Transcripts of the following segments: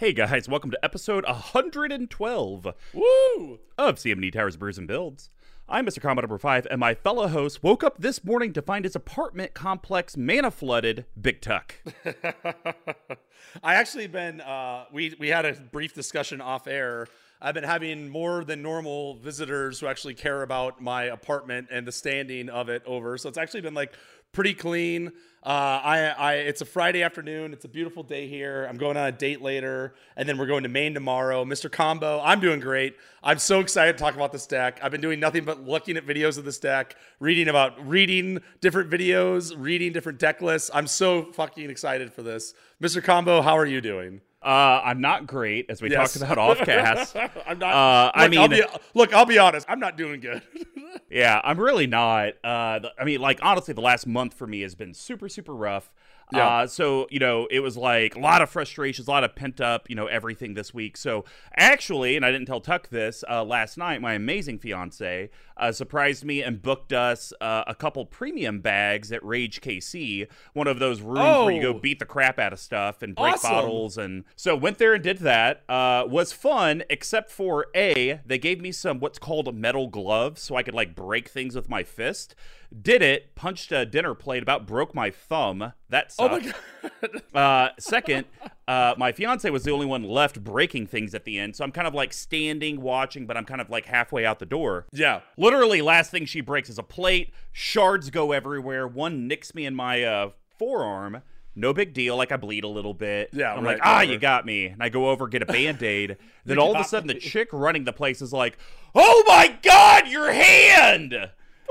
Here we go. Hey guys, welcome to episode 112 Woo! of CMD Towers, Brews, and Builds. I'm Mr. Combat Number 5, and my fellow host woke up this morning to find his apartment complex mana flooded Big Tuck. I actually been uh, we we had a brief discussion off air. I've been having more than normal visitors who actually care about my apartment and the standing of it over. So it's actually been like pretty clean. Uh, I, I, it's a Friday afternoon. It's a beautiful day here. I'm going on a date later, and then we're going to Maine tomorrow. Mr. Combo, I'm doing great. I'm so excited to talk about this deck. I've been doing nothing but looking at videos of this deck, reading about reading different videos, reading different deck lists. I'm so fucking excited for this. Mr. Combo, how are you doing? Uh, I'm not great, as we Yes. talked about off cast. I'm not. Uh, I look, I'll mean- be, look, I'll be honest. I'm not doing good. yeah, I'm really not. Uh, the- I mean, like, honestly, the last month for me has been super, super rough. Yeah. Uh, so, you know, it was like a lot of frustrations, a lot of pent up, you know, everything this week. So, actually, and I didn't tell Tuck this, uh, last night, my amazing fiance uh, surprised me and booked us uh, a couple premium bags at Rage KC, one of those rooms where you Oh. go beat the crap out of stuff and break Awesome. bottles. And so, went there and did that. Uh, was fun, except for A, they gave me some what's called metal gloves so I could like break things with my fist. Did it, punched a dinner plate, about broke my thumb. That oh my god. Uh, second, uh, my fiance was the only one left breaking things at the end, so I'm kind of like standing, watching, but I'm kind of like halfway out the door. Yeah. Literally, last thing she breaks is a plate. Shards go everywhere. One nicks me in my uh, forearm. No big deal. Like I bleed a little bit. Yeah, I'm right, like, ah, you got me. And I go over get a band aid. then all of a sudden, the chick running the place is like, "Oh my god, your hand!"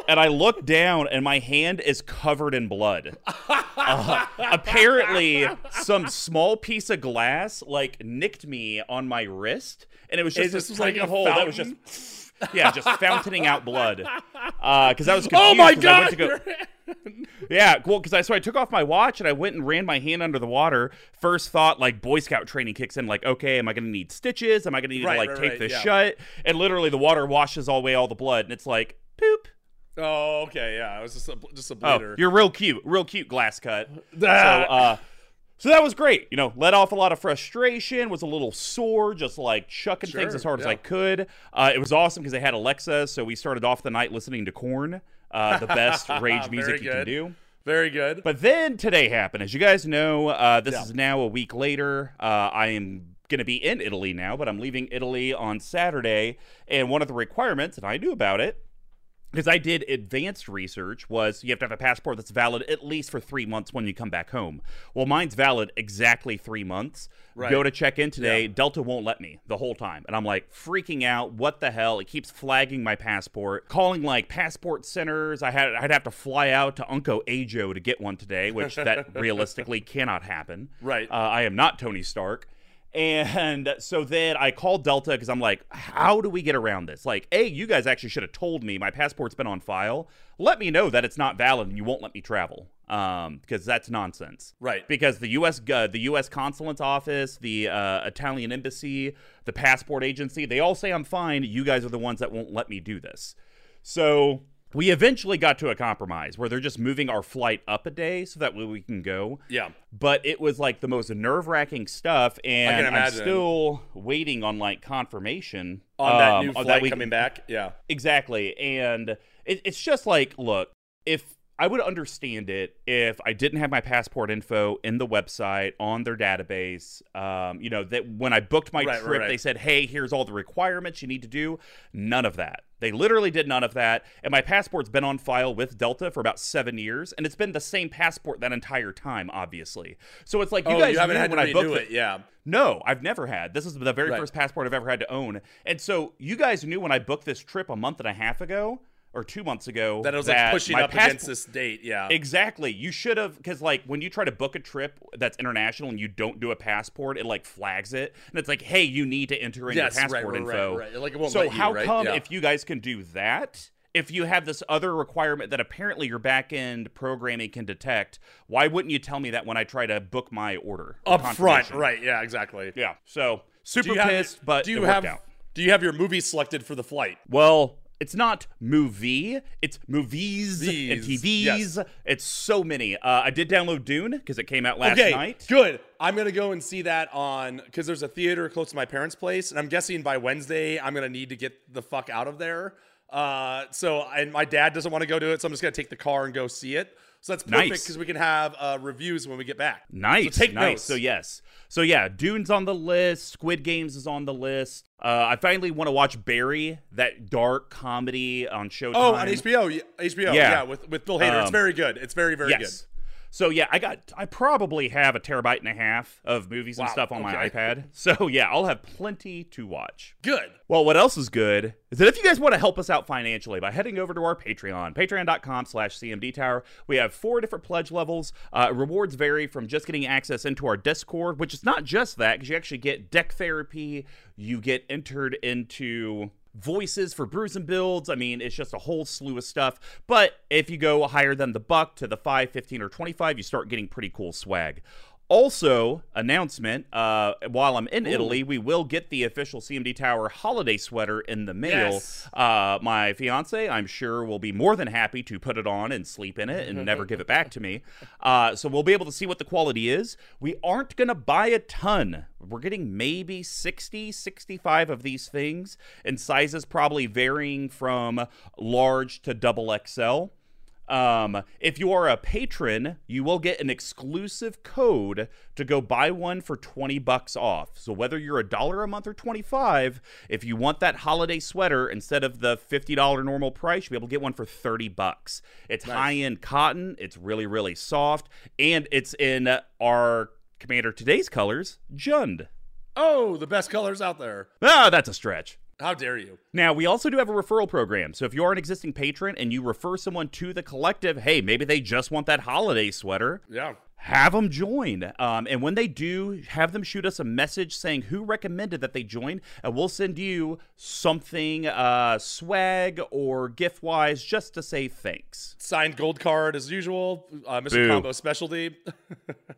And I look down, and my hand is covered in blood. Uh, apparently, some small piece of glass like nicked me on my wrist, and it was just It this was like a hole that was just fountain? Yeah, just fountaining out blood. Uh because I was confused. Oh my 'cause I went god. go- yeah, well, because I so I took off my watch and I went and ran my hand under the water. First thought, like Boy Scout training kicks in, like, okay, am I going to need stitches? Am I going to need Right, to like right, tape right, this yeah. shut? And literally, the water washes all away all the blood, and it's like poop. oh, okay. Yeah. It was just a just a Oh, you're real cute, real cute glass cut. so, uh, so that was great. You know, let off a lot of frustration. Was a little sore, just like chucking things as hard as. I could. Uh, it was awesome because they had Alexa, so we started off the night listening to Korn, uh, the best rage music you can do. Very good. But then today happened. As you guys know, uh, this Yeah. is now a week later. Uh, I am going to be in Italy now, but I'm leaving Italy on Saturday. And one of the requirements, and I knew about it, because I did advanced research, was you have to have a passport that's valid at least for three months when you come back home. Well, mine's valid exactly three months. Right. Go to check in today. Yeah. Delta won't let me the whole time. And I'm like freaking out. What the hell? It keeps flagging my passport, calling like passport centers. I had I'd have to fly out to Unco Ajo to get one today, which that realistically cannot happen. Right. Uh, I am not Tony Stark. And so then I called Delta because I'm like, how do we get around this? Like, A, you guys actually should have told me my passport's been on file. Let me know that it's not valid and you won't let me travel. Um, because that's nonsense. Right. Because the U.S. Uh, the U.S. consulate's office, the uh, Italian embassy, the passport agency, they all say I'm fine. You guys are the ones that won't let me do this. So we eventually got to a compromise where they're just moving our flight up a day so that way we can go Yeah. but it was like the most nerve-wracking stuff and i'm still waiting on like confirmation On that um, new of flight we- coming back. Yeah. exactly and it, it's just like look if I would understand it if I didn't have my passport info in the website on their database. Um, you know that when I booked my Right, trip, right. they said, "Hey, here's all the requirements you need to do." None of that. They literally did none of that. And my passport's been on file with Delta for about seven years, and it's been the same passport that entire time, obviously. So it's like you oh, guys you haven't knew had to when I booked it. Yeah. No, I've never had. This is the very first passport I've ever had to own. And so you guys knew when I booked this trip a month and a half ago or two months ago That it was like pushing up passport- against this date. Yeah. Exactly. You should have because like when you try to book a trip that's international and you don't do a passport, it like flags it and it's like, hey, you need to enter in Yes, your right, passport right, right, info. right. Like, it won't so you, how right? come Yeah. if you guys can do that? If you have this other requirement that apparently your back end programming can detect, why wouldn't you tell me that when I try to book my order or up front, right? Yeah, exactly. Yeah. So super you have- pissed, but do you have do you have your movie selected for the flight? Well, it's not movie, it's movies These, and TVs. yes. It's so many. Uh, I did download Dune because it came out last okay, night. good. I'm gonna go and see that on because there's a theater close to my parents' place, and I'm guessing by Wednesday I'm gonna need to get the fuck out of there. Uh, so and my dad doesn't want to go to it, so I'm just gonna take the car and go see it. So that's perfect Nice. because we can have uh, reviews when we get back. Nice, So take nice. notes. So yes, so yeah, Dune's on the list. Squid Games is on the list. Uh, I finally want to watch Barry, that dark comedy on Showtime. Oh, on HBO, HBO, Yeah. yeah, with with Bill Hader. it's Um, very good. It's very very yes. So yeah, I got I probably have a terabyte and a half of movies and stuff on my iPad. So yeah, I'll have plenty to watch. good. Well, what else is good is that if you guys want to help us out financially by heading over to our Patreon, patreon.com slash CMD Tower, we have four different pledge levels. Uh, rewards vary from just getting access into our Discord, which is not just that, because you actually get deck therapy, you get entered into voices for brews and builds. I mean, it's just a whole slew of stuff. But if you go higher than the buck to the 5, 15, or 25, you start getting pretty cool swag. Also, announcement uh, while I'm in Italy, we will get the official CMD Tower holiday sweater in the mail. Yes. Uh, my fiance, I'm sure, will be more than happy to put it on and sleep in it and never give it back to me. Uh, so we'll be able to see what the quality is. We aren't going to buy a ton. We're getting maybe 60, 65 of these things, and sizes probably varying from large to double XL. Um, if you are a patron, you will get an exclusive code to go buy one for 20 bucks off. So whether you're a dollar a month or 25, if you want that holiday sweater instead of the $50 normal price, you'll be able to get one for 30 bucks. It's high-end cotton, it's really really soft, and it's in our Commander Today's colors, Jund. Oh, the best colors out there. Ah, that's a stretch. How dare you? Now, we also do have a referral program. So if you are an existing patron and you refer someone to the collective, hey, maybe they just want that holiday sweater, Yeah. Have them join. Um, and when they do, have them shoot us a message saying who recommended that they join, and we'll send you something uh, swag or gift wise just to say thanks. Signed gold card as usual. Uh, Mr. Boo. Combo specialty.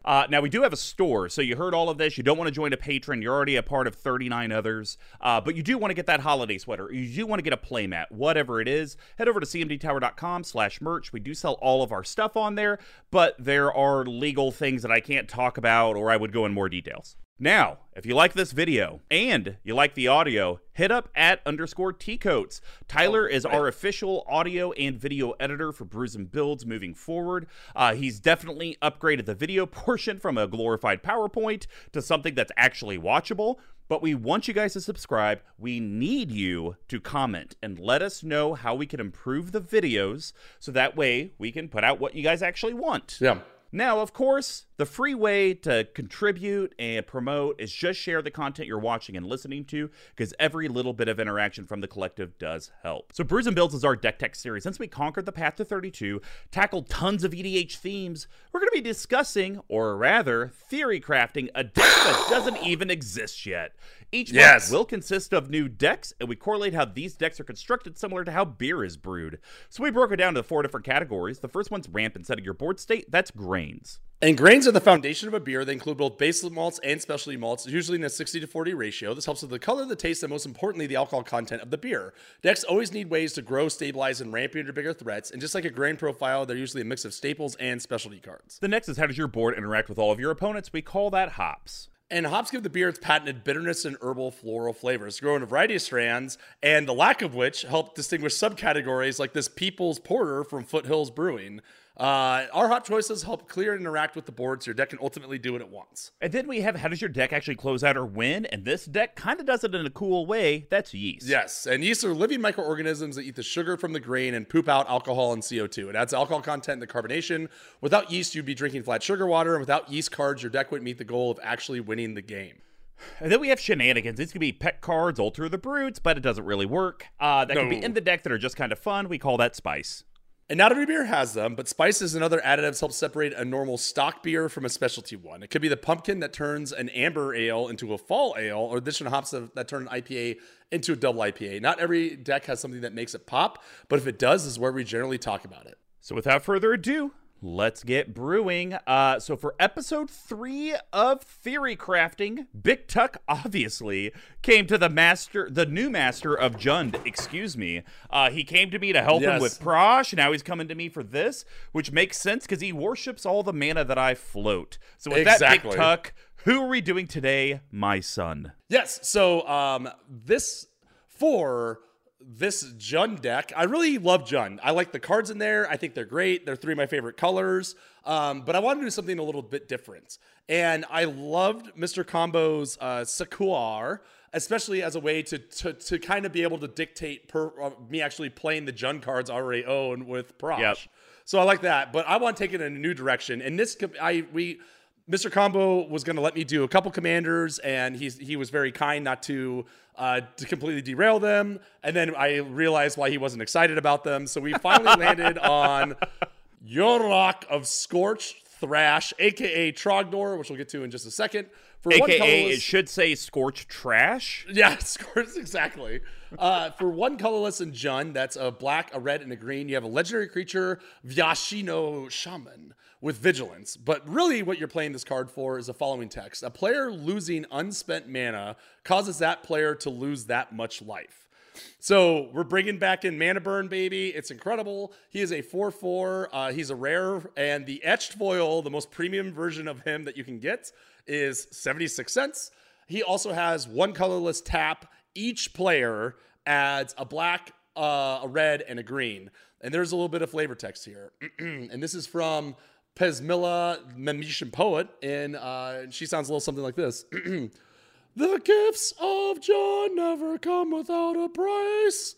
Uh, now, we do have a store, so you heard all of this. You don't want to join a patron. You're already a part of 39 others, uh, but you do want to get that holiday sweater. You do want to get a playmat, whatever it is. Head over to cmdtower.com slash merch. We do sell all of our stuff on there, but there are legal things that I can't talk about or I would go in more details. Now, if you like this video and you like the audio, hit up at underscore T-Coats. Tyler is our official audio and video editor for Brews and Builds moving forward. Uh, he's definitely upgraded the video portion from a glorified PowerPoint to something that's actually watchable. But we want you guys to subscribe. We need you to comment and let us know how we can improve the videos so that way we can put out what you guys actually want. yeah. Now, of course, the free way to contribute and promote is just share the content you're watching and listening to, because every little bit of interaction from the collective does help. So, Brews and Builds is our deck tech series. Since we conquered the path to 32, tackled tons of EDH themes, we're going to be discussing, or rather, theory crafting a deck that doesn't even exist yet. Each Yes. month will consist of new decks, and we correlate how these decks are constructed similar to how beer is brewed. So we broke it down into four different categories. The first one's ramp and setting your board state. That's grains. And grains are the foundation of a beer. They include both base malts and specialty malts, usually in a 60 to 40 ratio. This helps with the color, the taste, and most importantly, the alcohol content of the beer. Decks always need ways to grow, stabilize, and ramp into bigger threats. And just like a grain profile, they're usually a mix of staples and specialty cards. The next is how does your board interact with all of your opponents? We call that hops. And hops give the beer its patented bitterness and herbal floral flavors, grow in a variety of strands, and the lack of which help distinguish subcategories like this People's Porter from Foothills Brewing. Uh, our hop choices help clear and interact with the board so your deck can ultimately do what it wants. And then we have how does your deck actually close out or win? And this deck kind of does it in a cool way. That's yeast. Yes, and yeast are living microorganisms that eat the sugar from the grain and poop out alcohol and CO2. It adds alcohol content in the carbonation. Without yeast, you'd be drinking flat sugar water, and without yeast cards, your deck wouldn't meet the goal of actually winning the game. And then we have shenanigans. These could be pet cards, alter the brutes, but it doesn't really work. Uh, that could be in the deck that are just kind of fun. We call that spice. And not every beer has them, but spices and other additives help separate a normal stock beer from a specialty one. It could be the pumpkin that turns an amber ale into a fall ale, or additional hops that turn an IPA into a double IPA. Not every deck has something that makes it pop, but if it does, is where we generally talk about it. So without further ado, Let's get brewing. Uh, so for episode three of Theory Crafting, Big Tuck obviously came to the master, the new master of Jund. Excuse me. Uh, he came to me to help him with Prosh. Now he's coming to me for this, which makes sense because he worships all the mana that I float. So with that, Big Tuck, who are we doing today, my son? Yes. So um, this for this Jund deck, I really love Jund. I like the cards in there. I think they're great. They're three of my favorite colors. Um, but I wanted to do something a little bit different. And I loved Mr. Combo's uh, Sek'Kuar, especially as a way to, to to kind of be able to dictate per uh, me actually playing the Jund cards I already own with Prosh. Yep. So I like that, but I want to take it in a new direction. And this, co- I we, Mr. Combo was going to let me do a couple commanders, and he's he was very kind not to uh, to completely derail them. And then I realized why he wasn't excited about them. So we finally landed on Yurlok of Scorch Thrash, aka Trogdor, which we'll get to in just a second. For one AKA, it should say Scorch Trash. yeah, Scorch exactly. Uh, for one colorless and Jund, that's a black, a red, and a green. You have a legendary creature, Viashino Shaman, with vigilance. But really, what you're playing this card for is the following text: A player losing unspent mana causes that player to lose that much life. So we're bringing back in Mana Burn, baby. It's incredible. He is a 4 4. Uh, he's a rare. And the etched foil, the most premium version of him that you can get, is 76 cents. He also has one colorless tap. Each player adds a black, uh, a red, and a green. And there's a little bit of flavor text here. and this is from Pesmilla Memetian Poet. And uh, she sounds a little something like this. The gifts of John never come without a price.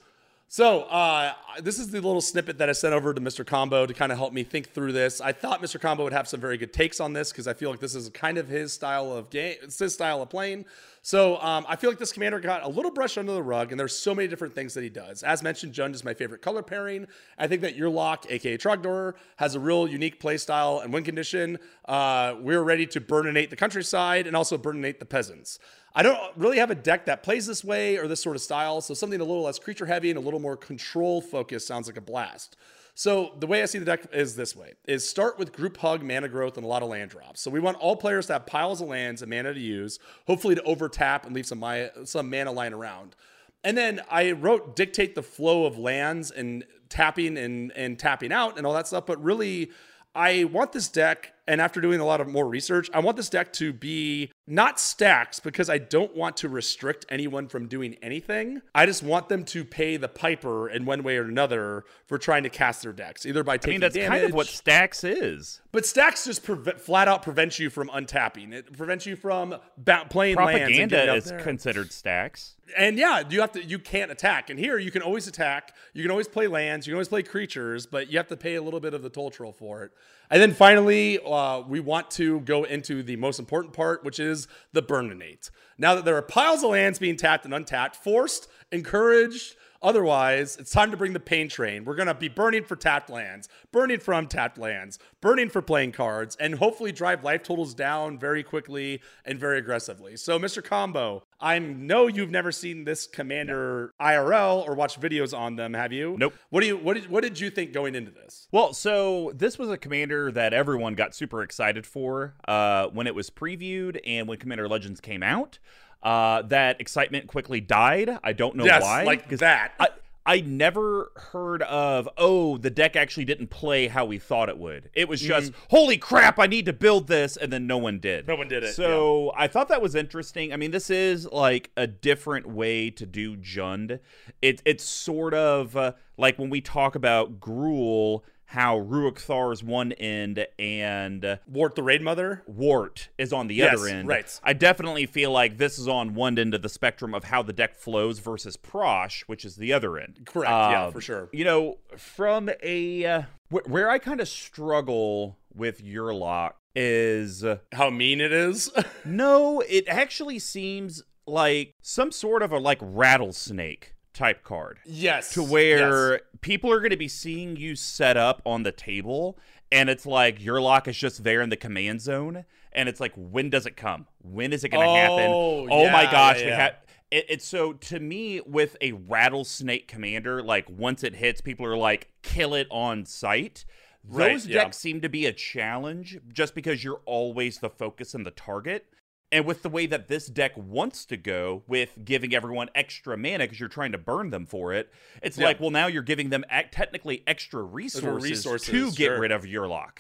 So, uh, this is the little snippet that I sent over to Mr. Combo to kind of help me think through this. I thought Mr. Combo would have some very good takes on this because I feel like this is kind of his style of game, it's his style of playing. So, um, I feel like this commander got a little brush under the rug, and there's so many different things that he does. As mentioned, Jund is my favorite color pairing. I think that Yurlok, aka Trogdor, has a real unique play style and win condition. Uh, we're ready to burninate the countryside and also burninate the peasants. I don't really have a deck that plays this way or this sort of style, so something a little less creature heavy and a little more control focused sounds like a blast. So the way I see the deck is this way: is start with group hug, mana growth, and a lot of land drops. So we want all players to have piles of lands and mana to use, hopefully to overtap and leave some mi- some mana lying around. And then I wrote dictate the flow of lands and tapping and and tapping out and all that stuff. But really, I want this deck, and after doing a lot of more research, I want this deck to be not stacks because I don't want to restrict anyone from doing anything. I just want them to pay the piper in one way or another for trying to cast their decks, either by taking. I mean, that's damage. kind of what Stacks is. but stacks just preve- flat out prevents you from untapping. It prevents you from ba- playing lands and getting Propaganda is considered Stacks. and yeah, you have to you can't attack. And here you can always attack. You can always play lands. You can always play creatures, but you have to pay a little bit of the toll troll for it. And then finally, uh, we want to go into the most important part, which is the burninate. Now that there are piles of lands being tapped and untapped, forced, encouraged. Otherwise, it's time to bring the pain train. We're going to be burning for tapped lands, burning for untapped lands, burning for playing cards, and hopefully drive life totals down very quickly and very aggressively. So, Mr. Combo, I know you've never seen this commander IRL or watched videos on them, have you? Nope. What do you what did, what did you think going into this? Well, so this was a commander that everyone got super excited for uh, when it was previewed and when Commander Legends came out. Uh, that excitement quickly died. I don't know yes, why. like that. I, I never heard of, oh, the deck actually didn't play how we thought it would. It was just, holy crap, I need to build this, and then no one did. No one did it, So I thought that was interesting. I mean, this is like a different way to do Jund. It, it's sort of uh, like when we talk about Gruul, how Ruric Thar's one end and Wart the Raid Mother. Wort is on the Yes, other end. right. I definitely feel like this is on one end of the spectrum of how the deck flows versus Prosh, which is the other end. Correct, yeah, Um, for sure. You know, from a uh, wh- where I kind of struggle with Yurlok is How mean it is. no, it actually seems like some sort of a like rattlesnake type card yes. to where yes. people are going to be seeing you set up on the table and it's like Yurlok is just there in the command zone and it's like when does it come when is it going to oh, happen Oh, oh my gosh yeah, we have it, it's so to me with a rattlesnake commander like once it hits people are like kill it on sight Those Right, yeah. decks seem to be a challenge just because you're always the focus and the target. And with the way that this deck wants to go, with giving everyone extra mana because you're trying to burn them for it, it's Yeah. like, well, now you're giving them ac- technically extra resources, resources, to get sure. rid of Yurlok.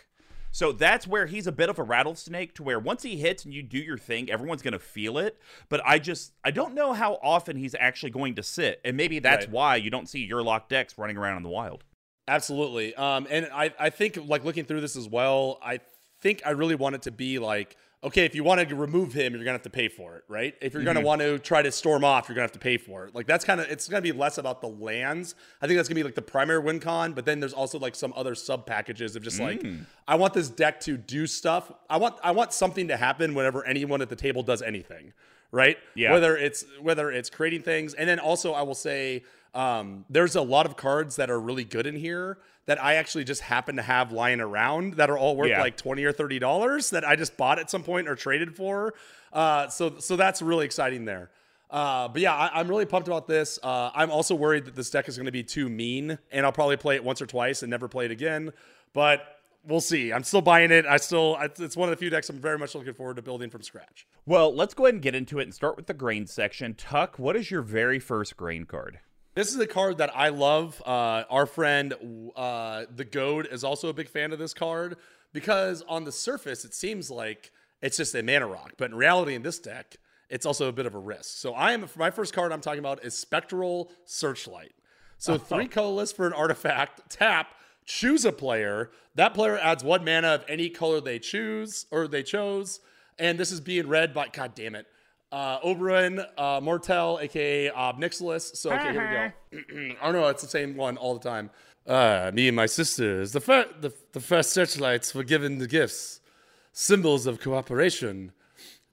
So that's where he's a bit of a rattlesnake to where once he hits and you do your thing, everyone's going to feel it. But I just, I don't know how often he's actually going to sit. And maybe that's Right. why you don't see Yurlok decks running around in the wild. Absolutely. Um, and I, I think like looking through this as well, I think I really want it to be like, okay, if you want to remove him, you're gonna have to pay for it, right? If you're gonna want to try to storm off, you're gonna have to pay for it. Like that's kind of it's gonna be less about the lands. I think that's gonna be like the primary win con, but then there's also like some other sub packages of just like I want this deck to do stuff. I want I want something to happen whenever anyone at the table does anything, right? Yeah. Whether it's whether it's creating things, and then also I will say um, there's a lot of cards that are really good in here that I actually just happen to have lying around that are all worth Yeah. like twenty or thirty dollars that I just bought at some point or traded for. Uh, so so that's really exciting there. Uh, but yeah, I, I'm really pumped about this. Uh, I'm also worried that this deck is going to be too mean, and I'll probably play it once or twice and never play it again. But we'll see. I'm still buying it. I still it's- it's one of the few decks I'm very much looking forward to building from scratch. Well, let's go ahead and get into it and start with the grain section. Tuck, what is your very first grain card? This is a card that I love. Uh, our friend, uh, the Goad, is also a big fan of this card because on the surface, it seems like it's just a mana rock. But in reality, in this deck, it's also a bit of a risk. So I am my first card I'm talking about is Spectral Searchlight. So three colorless for an artifact, tap, choose a player. That player adds one mana of any color they choose or they chose. And this is being read by God damn it. Uh, Oberon, uh, Mortel, aka Ob Nixilis. So okay, here we go. oh no, it's the same one all the time. Uh, me and my sisters, the, fir- the the first searchlights were given the gifts, symbols of cooperation,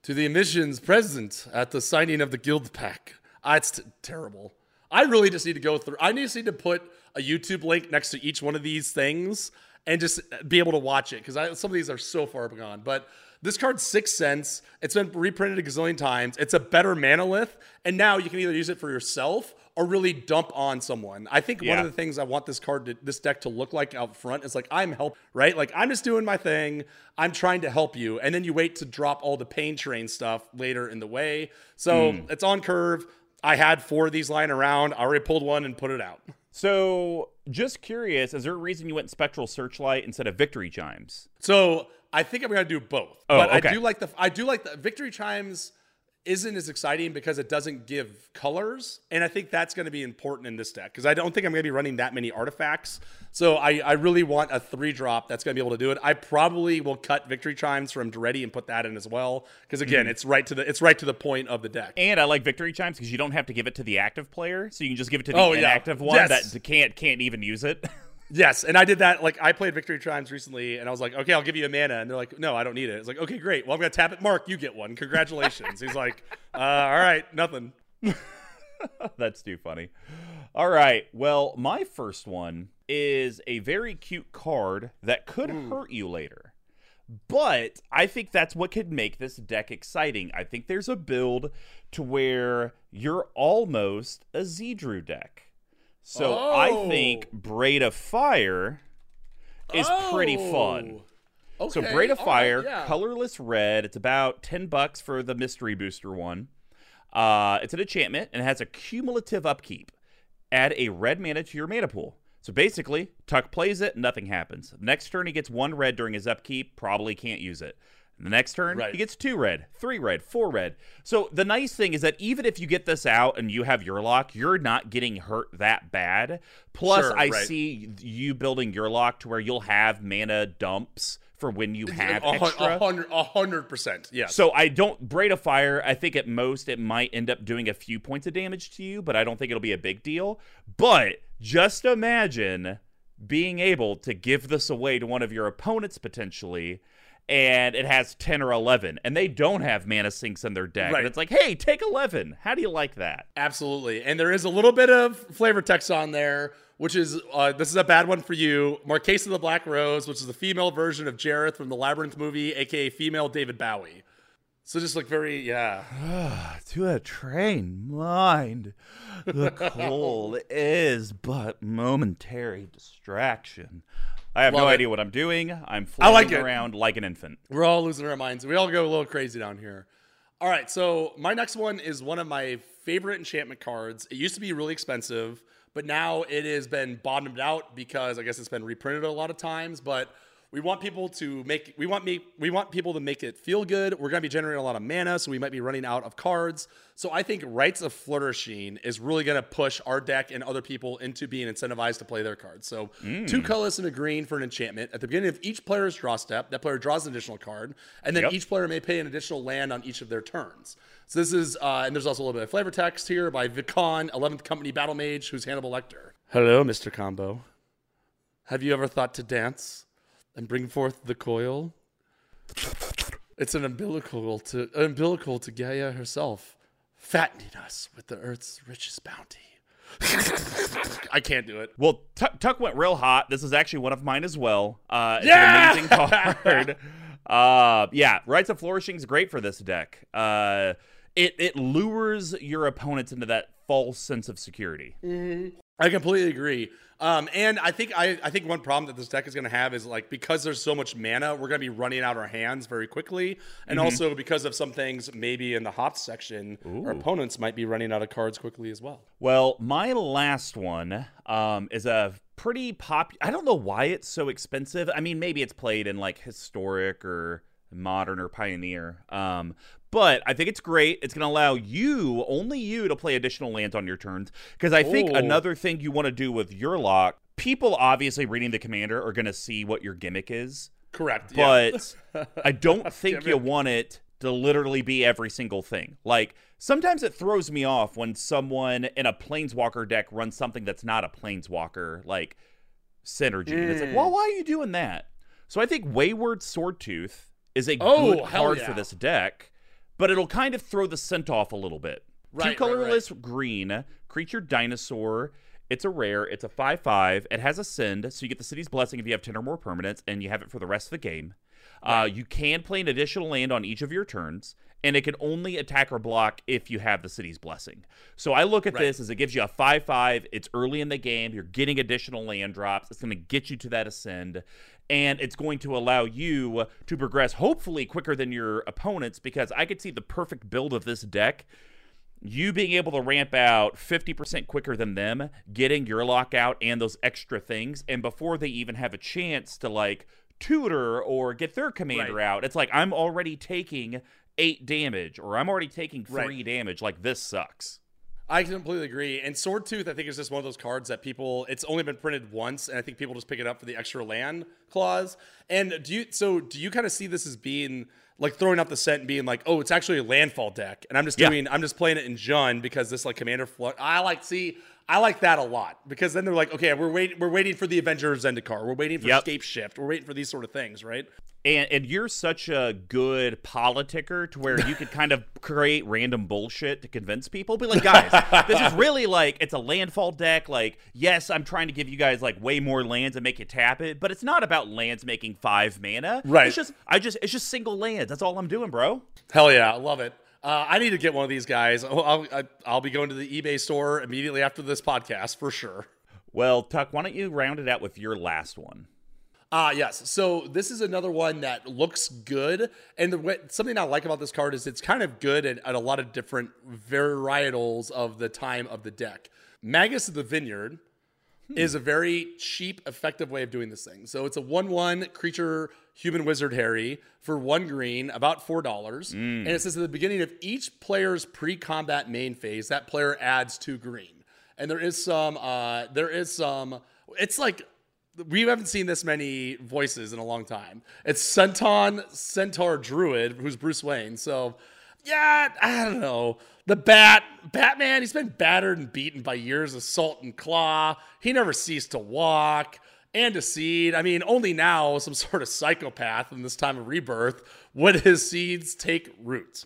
to the emissions present at the signing of the Guildpact. Ah, it's t- terrible. I really just need to go through. I just need to put a YouTube link next to each one of these things and just be able to watch it because some of these are so far gone. But this card's six cents. It's been reprinted a gazillion times. It's a better Manalith, and now you can either use it for yourself or really dump on someone. I think one of the things I want this card, to, this deck to look like out front is like I'm help, right? Like I'm just doing my thing. I'm trying to help you, and then you wait to drop all the pain train stuff later in the way. So hmm. it's on curve. I had four of these lying around. I already pulled one and put it out. So, just curious, is there a reason you went Spectral Searchlight instead of Victory Chimes? So I think I'm gonna do both. Oh, but okay. I do like the I do like the victory chimes isn't as exciting because it doesn't give colors, and I think that's going to be important in this deck because I don't think I'm going to be running that many artifacts. So I, I really want a three drop that's going to be able to do it. I probably will cut victory chimes from Daretti and put that in as well because again, Mm-hmm. it's right to the it's right to the point of the deck. And I like Victory Chimes because you don't have to give it to the active player, so you can just give it to the Oh, yeah. one Yes. that can't can't even use it. Yes, and I did that. Like I played victory chimes recently, and I was like, okay, I'll give you a mana, and they're like, no, I don't need it. It's like, okay, great. Well, I'm gonna tap it. Mark, you get one. Congratulations. He's like, uh, all right, nothing. That's too funny. All right. Well, my first one is a very cute card that could hurt you later. But I think that's what could make this deck exciting. I think there's a build to where you're almost a Zedruu deck. So I think Oh. Braid of Fire is pretty fun. Okay. So Braid of Fire, right, yeah. colorless red. It's about ten bucks for the mystery booster one. Uh, it's an enchantment and it has a cumulative upkeep. Add a red mana to your mana pool. So basically, Tuck plays it, nothing happens. Next turn, he gets one red during his upkeep. Probably can't use it. The next turn, Right. he gets two red, three red, four red. So the nice thing is that even if you get this out and you have Yurlok, you're not getting hurt that bad. Plus, Sure, I right. see you building Yurlok to where you'll have mana dumps for when you have a, extra. a hundred, percent. Yes. So I don't braid a fire. I think at most it might end up doing a few points of damage to you, but I don't think it'll be a big deal. But just imagine being able to give this away to one of your opponents potentially, and it has 10 or 11, and they don't have mana sinks in their deck. Right. And it's like, hey, take 11. How do you like that? Absolutely. And there is a little bit of flavor text on there, which is uh, this is a bad one for you. Marchesa of the Black Rose, which is the female version of Jareth from the Labyrinth movie, aka female David Bowie. So just like very, yeah. To a trained mind, the cold is but momentary distraction. I have Love no it. idea what I'm doing. I'm like floating it. around like an infant. We're all losing our minds. We all go a little crazy down here. All right, so my next one is one of my favorite enchantment cards. It used to be really expensive, but now it has been bottomed out because I guess it's been reprinted a lot of times. But we want people to make we want me we want people to make it feel good. We're gonna be generating a lot of mana, so we might be running out of cards. So I think Rites of Flourishing is really gonna push our deck and other people into being incentivized to play their cards. So two colorless and a green for an enchantment. At the beginning of each player's draw step, that player draws an additional card, and then Yep. each player may pay an additional land on each of their turns. So this is, uh, and there's also a little bit of flavor text here by Vicon, 11th Company Battle Mage, who's Hannibal Lecter. Hello, Mr. Combo. Have you ever thought to dance and bring forth the coil? It's an umbilical to umbilical to Gaia herself, fattening us with the earth's richest bounty. I can't do it. Well, Tuck, Tuck went real hot. This is actually one of mine as well. Uh, it's Yeah! an amazing card. uh, yeah, Rites of Flourishing is great for this deck. Uh, it it lures your opponents into that false sense of security. I completely agree. Um, and I think I, I think one problem that this deck is going to have is like because there's so much mana, we're going to be running out our hands very quickly, and also because of some things maybe in the hops section, our opponents might be running out of cards quickly as well. Well, my last one um, is a pretty pop. I don't know why it's so expensive. I mean, maybe it's played in like historic or modern or pioneer. Um, but I think it's great. It's going to allow you, only you, to play additional lands on your turns. Because I think Oh. another thing you want to do with Yurlok, people obviously reading the commander are going to see what your gimmick is. Correct. yeah. But I don't think you want it to literally be every single thing. Like sometimes it throws me off when someone in a planeswalker deck runs something that's not a planeswalker like synergy. And it's like, Mm. well, why are you doing that? So I think Wayward Swordtooth is a Oh, good card yeah. for this deck, but it'll kind of throw the scent off a little bit. Right, Two right, colorless green, creature dinosaur. It's a rare. It's a 5 5. It has ascend, so you get the city's blessing if you have 10 or more permanents, and you have it for the rest of the game. Uh, you can play an additional land on each of your turns, and it can only attack or block if you have the city's blessing. So I look at Right. this as it gives you a 5 5. It's early in the game. You're getting additional land drops. It's going to get you to that ascend, and it's going to allow you to progress hopefully quicker than your opponents because I could see the perfect build of this deck you being able to ramp out 50% quicker than them, getting your lockout and those extra things, and before they even have a chance to like tutor or get their commander Right. out, it's like I'm already taking eight damage or I'm already taking Right. three damage. Like this sucks. I completely agree. And Sword Tooth, I think, is just one of those cards that people. It's only been printed once, and I think people just pick it up for the extra land clause. And do you? So do you kind of see this as being like throwing out the set and being like, oh, it's actually a landfall deck, and I'm just Yeah. doing, I'm just playing it in Jund because this like commander. I like see. I like that a lot because then they're like, okay, we're waiting, we're waiting for the Avengers Zendikar, we're waiting for Yep. Scapeshift, we're waiting for these sort of things, right? And and you're such a good politicker to where you could kind of create random bullshit to convince people. Be like, guys, this is really like it's a landfall deck. Like, yes, I'm trying to give you guys like way more lands and make you tap it, but it's not about lands making five mana. Right. It's just I just it's just single lands. That's all I'm doing, bro. Hell yeah, I love it. Uh, I need to get one of these guys. I'll, I'll, I'll be going to the eBay store immediately after this podcast for sure. Well, Tuck, why don't you round it out with your last one? Ah, yes. So this is another one that looks good, and the way, something I like about this card is it's kind of good at, at a lot of different varietals of the time of the deck. Magus of the Vineyard is a very cheap, effective way of doing this thing. So it's a one-one creature human wizard Harry for one green, about four dollars, and it says at the beginning of each player's pre-combat main phase, that player adds two green. And there is some, uh, there is some. It's like we haven't seen this many voices in a long time. It's Centon Centaur Druid, who's Bruce Wayne. So, yeah, I don't know. The Bat, Batman, he's been battered and beaten by years of salt and claw. He never ceased to walk and a seed. I mean, only now, some sort of psychopath in this time of rebirth, would his seeds take root.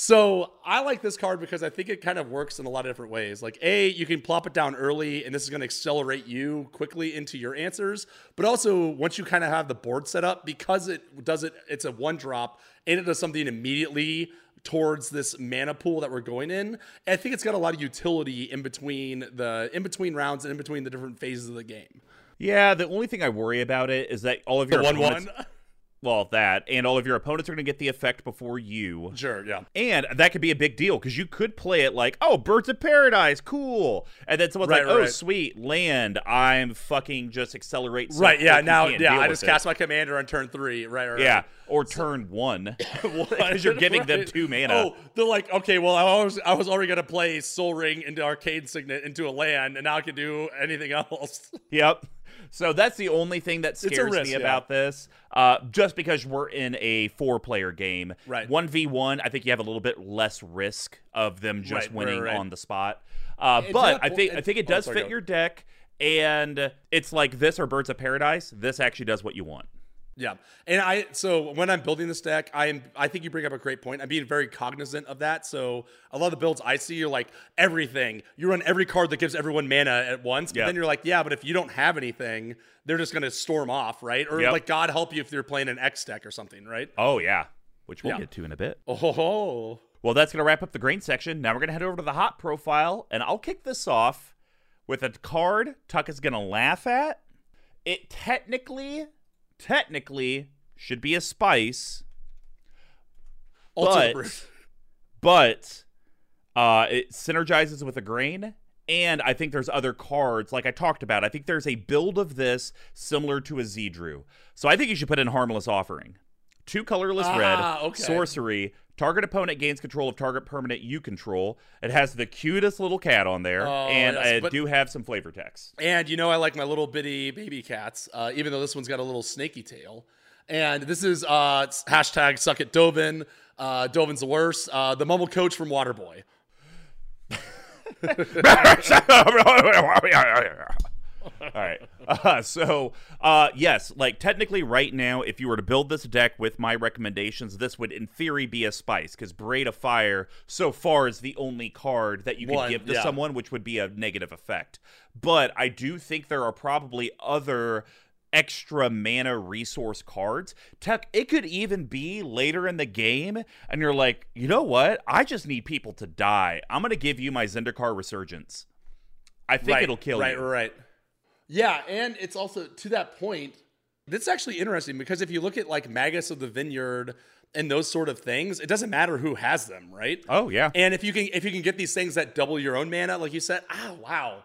So I like this card because I think it kind of works in a lot of different ways. Like, A, you can plop it down early, and this is going to accelerate you quickly into your answers. But also, once you kind of have the board set up, because it does it, it's a one drop, and it does something immediately towards this mana pool that we're going in. I think it's got a lot of utility in between the in between rounds and in between the different phases of the game. Yeah, the only thing I worry about it is that all of The your one opponents, one. well, that and all of your opponents are going to get the effect before you. Sure. Yeah. And that could be a big deal because you could play it like, oh, Birds of Paradise, cool. And then someone's Right, like, oh, right. sweet, land. I'm fucking just accelerate. Right. Yeah. Now. Yeah. I just it. cast my commander on turn three. Right. Right. Yeah. Or turn one. Because you're giving them two mana. Oh, they're like, okay, well, I was I was already gonna play Sol Ring into Arcane Signet into a land, and now I can do anything else. Yep. So that's the only thing that scares risk, me yeah. about this. Uh, just because we're in a four-player game, Right. One v one, I think you have a little bit less risk of them just Right, right, winning right. on the spot. Uh, but I think I think it oh, does sorry, fit your deck, and it's like this or Birds of Paradise. This actually does what you want. Yeah, and I so when I'm building this deck, I am I think you bring up a great point. I'm being very cognizant of that. So a lot of the builds I see, you're like everything. You run every card that gives everyone mana at once, but Yep. then you're like, yeah, but if you don't have anything, they're just gonna storm off, right? Or Yep. like God help you if you're playing an X deck or something, right? Oh yeah, which we'll Yeah. get to in a bit. Oh. Well, that's going to wrap up the grain section. Now we're going to head over to the hot profile, and I'll kick this off with a card Tuck is going to laugh at. It technically, technically should be a spice, Also But- but uh, it synergizes with a grain. And I think there's other cards, like I talked about. I think there's a build of this similar to a Zedruu. So I think you should put in Harmless Offering. Two colorless Ah, red, okay. sorcery. Target opponent gains control of target permanent you control. It has the cutest little cat on there, Oh, and yes, I but- do have some flavor text. And you know I like my little bitty baby cats, uh, even though this one's got a little snaky tail. And this is uh, hashtag suck it Dovin. Uh, Dovin's the worst. Uh, the mumble coach from Waterboy. All right. Uh, so, uh, yes, like technically, right now, if you were to build this deck with my recommendations, this would, in theory, be a spice because Braid of Fire so far is the only card that you could One, give to yeah. someone, which would be a negative effect. But I do think there are probably other extra mana resource cards. Tech, it could even be later in the game, and you're like, you know what? I just need people to die. I'm gonna give you my Zendikar Resurgent. I think right, it'll kill right, you. Right, right. Yeah, and it's also to that point. That's actually interesting because if you look at like Magus of the Vineyard and those sort of things, it doesn't matter who has them, right? Oh yeah. And if you can if you can get these things that double your own mana, like you said, ah, wow.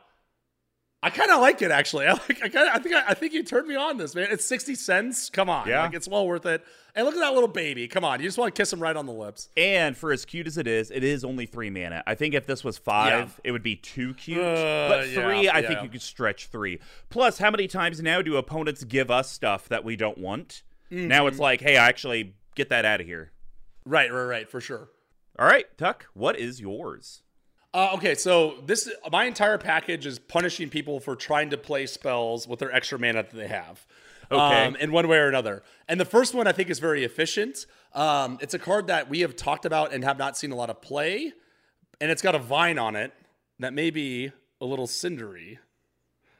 I kind of like it actually. I like. I kind of. I think. I, I think you turned me on this, man. It's sixty cents. Come on, Yeah. like it's well worth it. And look at that little baby. Come on, you just want to kiss him right on the lips. And for as cute as it is, it is only three mana. I think if this was five, it would be too cute. Uh, but yeah, three, I think you could stretch three. Plus, how many times now do opponents give us stuff that we don't want? Now Mm-hmm. it's like, hey, I actually, get that out of here. Right, right, right, for sure. All right, Tuck, what is yours? Uh, okay, so this my entire package is punishing people for trying to play spells with their extra mana that they have. Okay. Um, in one way or another. And the first one I think is very efficient. Um, it's a card that we have talked about and have not seen a lot of play. And it's got a vine on it that may be a little cindery.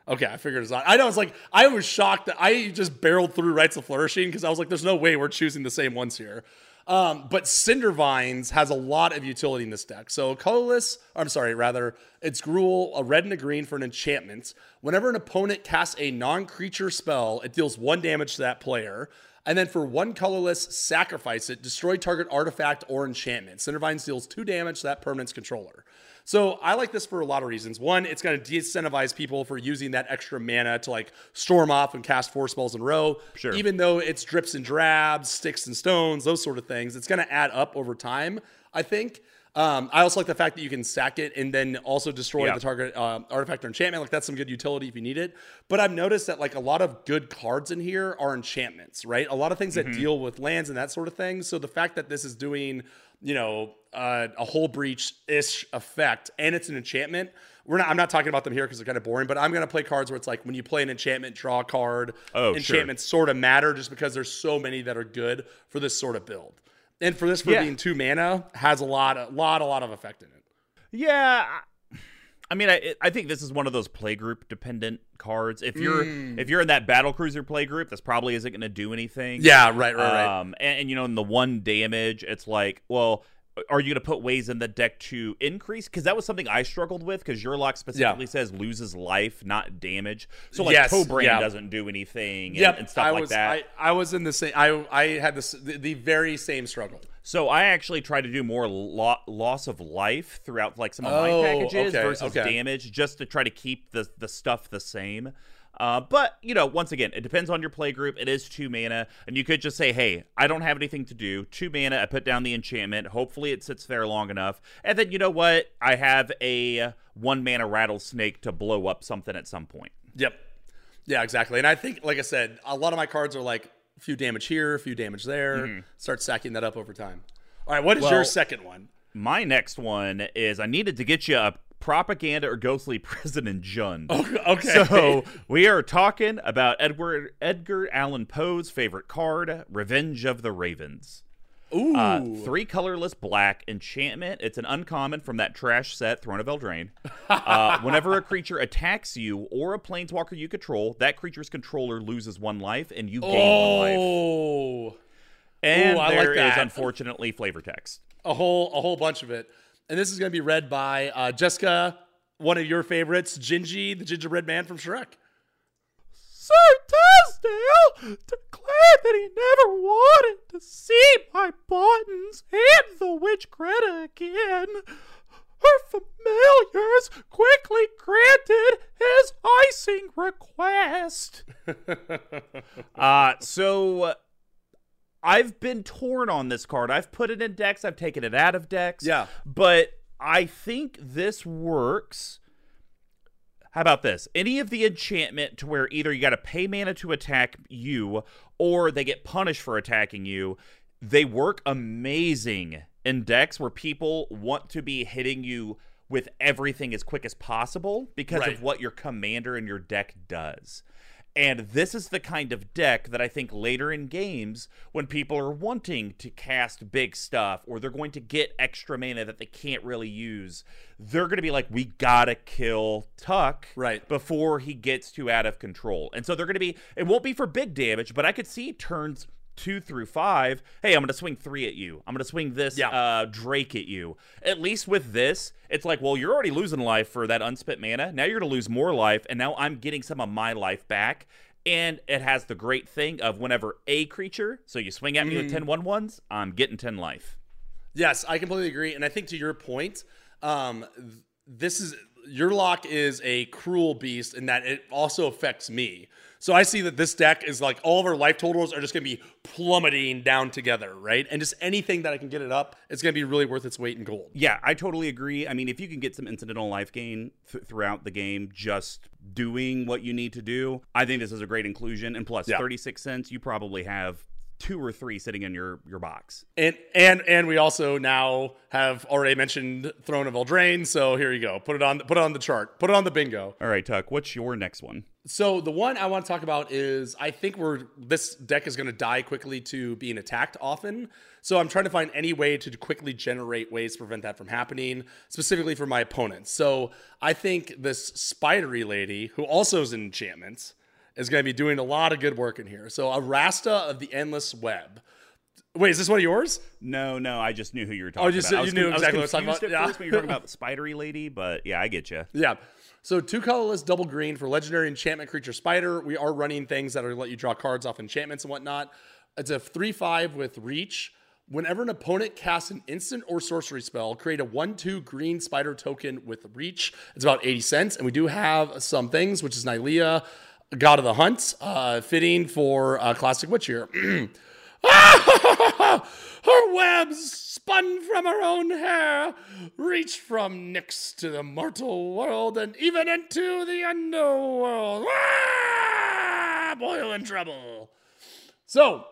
Okay, I figured it's not. I know it's like I was shocked that I just barreled through Rites of Flourishing because I was like, "There's no way we're choosing the same ones here." Um, but Cindervines has a lot of utility in this deck. So colorless, I'm sorry, rather, it's Gruul, a red and a green for an enchantment. Whenever an opponent casts a non-creature spell, it deals one damage to that player. And then for one colorless, sacrifice it, destroy target artifact or enchantment. Cindervines deals two damage to that permanent's controller. So I like this for a lot of reasons. One, it's going to de-incentivize people for using that extra mana to like storm off and cast four spells in a row. Sure. Even though it's drips and drabs, sticks and stones, those sort of things, it's going to add up over time. I think. Um, I also like the fact that you can sack it and then also destroy Yeah. the target um, artifact or enchantment. Like that's some good utility if you need it. But I've noticed that like a lot of good cards in here are enchantments, right? A lot of things that deal with lands and that sort of thing. So the fact that this is doing, you know, uh, a whole breach ish effect and it's an enchantment. We're not. I'm not talking about them here because they're kind of boring. But I'm gonna play cards where it's like when you play an enchantment, draw a card. Oh, sure. enchantments sort of matter just because there's so many that are good for this sort of build. And for this for Yeah. being two mana has a lot, a lot, a lot of effect in it. Yeah. I- I mean, I, I think this is one of those playgroup dependent cards. If you're Mm. if you're in that battle cruiser playgroup, this probably isn't going to do anything. Yeah, right, right, right. Um, and, and you know, in the one damage, it's like, well, are you going to put ways in the deck to increase? Because that was something I struggled with. Because Yurlok specifically yeah. says loses life, not damage. So like yes, Brain yeah. doesn't do anything, and, yep, and stuff I like was, that. I, I, was in the same. I I had this the, the very same struggle. So I actually try to do more lo- loss of life throughout like some of my oh, packages okay, versus okay. damage, just to try to keep the the stuff the same. Uh, but you know, once again, it depends on your play group. It is two mana, and you could just say, "Hey, I don't have anything to do. Two mana. I put down the enchantment. Hopefully, it sits there long enough, and then you know what? I have a one mana rattlesnake to blow up something at some point." Yep. Yeah, exactly. And I think, like I said, a lot of my cards are like a few damage here, a few damage there. Mm-hmm. Start stacking that up over time. All right, what is well, your second one? My next one is I needed to get you a propaganda or ghostly President Jund. Okay. So we are talking about Edward Edgar Allan Poe's favorite card, Revenge of the Ravens. Ooh. Uh, three colorless black enchantment. It's an uncommon from that trash set, Throne of Eldraine. Uh, whenever a creature attacks you or a planeswalker you control, that creature's controller loses one life and you gain oh. one life. Oh. And Ooh, there like is unfortunately flavor text. A whole a whole bunch of it and this is going to be read by uh, Jessica, one of your favorites, Gingy, the gingerbread man from Shrek. Sir Tisdale declared that he never wanted to see my buttons and the witch Greta again. Her familiars quickly granted his icing request. uh, so I've been torn on this card. I've put it in decks, I've taken it out of decks. Yeah. But I think this works. How about this? Any of the enchantment to where either you got to pay mana to attack you or they get punished for attacking you, they work amazing in decks where people want to be hitting you with everything as quick as possible because right. of what your commander and your deck does. And this is the kind of deck that I think later in games, when people are wanting to cast big stuff or they're going to get extra mana that they can't really use, they're going to be like, we gotta kill Tuck right before he gets too out of control. And so they're going to be, it won't be for big damage, but I could see turns two through five. Hey, I'm going to swing three at you. I'm going to swing this yeah. uh, Drake at you. At least with this, it's like, well, you're already losing life for that unspent mana. Now you're going to lose more life, and now I'm getting some of my life back. And it has the great thing of whenever a creature, so you swing at me mm. with 10 1 ones, I'm getting 10 life. Yes, I completely agree. And I think to your point, um, this is Yurlok is a cruel beast in that it also affects me. So I see that this deck is like all of our life totals are just going to be plummeting down together, right? And just anything that I can get it up, it's going to be really worth its weight in gold. Yeah, I totally agree. I mean, if you can get some incidental life gain th- throughout the game, just doing what you need to do, I think this is a great inclusion. And plus, yeah. 36 cents, you probably have two or three sitting in your your box. And and and we also now have already mentioned Throne of Eldraine, so here you go. Put it on put it on the chart. Put it on the bingo. All right, Tuck, what's your next one? So the one I want to talk about is I think we're this deck is going to die quickly to being attacked often. So I'm trying to find any way to quickly generate ways to prevent that from happening, specifically for my opponents. So I think this spidery lady, who also is an enchantment, is going to be doing a lot of good work in here. So, Arasta of the Endless Web. Wait, is this one of yours? No, no. I just knew who you were oh, talking oh, just, about. You knew exactly what I was talking about. Yeah. When you were talking about the spidery lady, but yeah, I get you. Yeah. So two colorless, double green for legendary enchantment creature spider. We are running things that are let you draw cards off enchantments and whatnot. It's a three-five with reach. Whenever an opponent casts an instant or sorcery spell, create a 1 2 green spider token with reach. It's about 80 cents. And we do have some things, which is Nylea, God of the Hunt, uh, fitting for uh, classic witch here. her webs spun from her own hair reach from Nyx to the mortal world and even into the underworld. Ah, boil in trouble. So,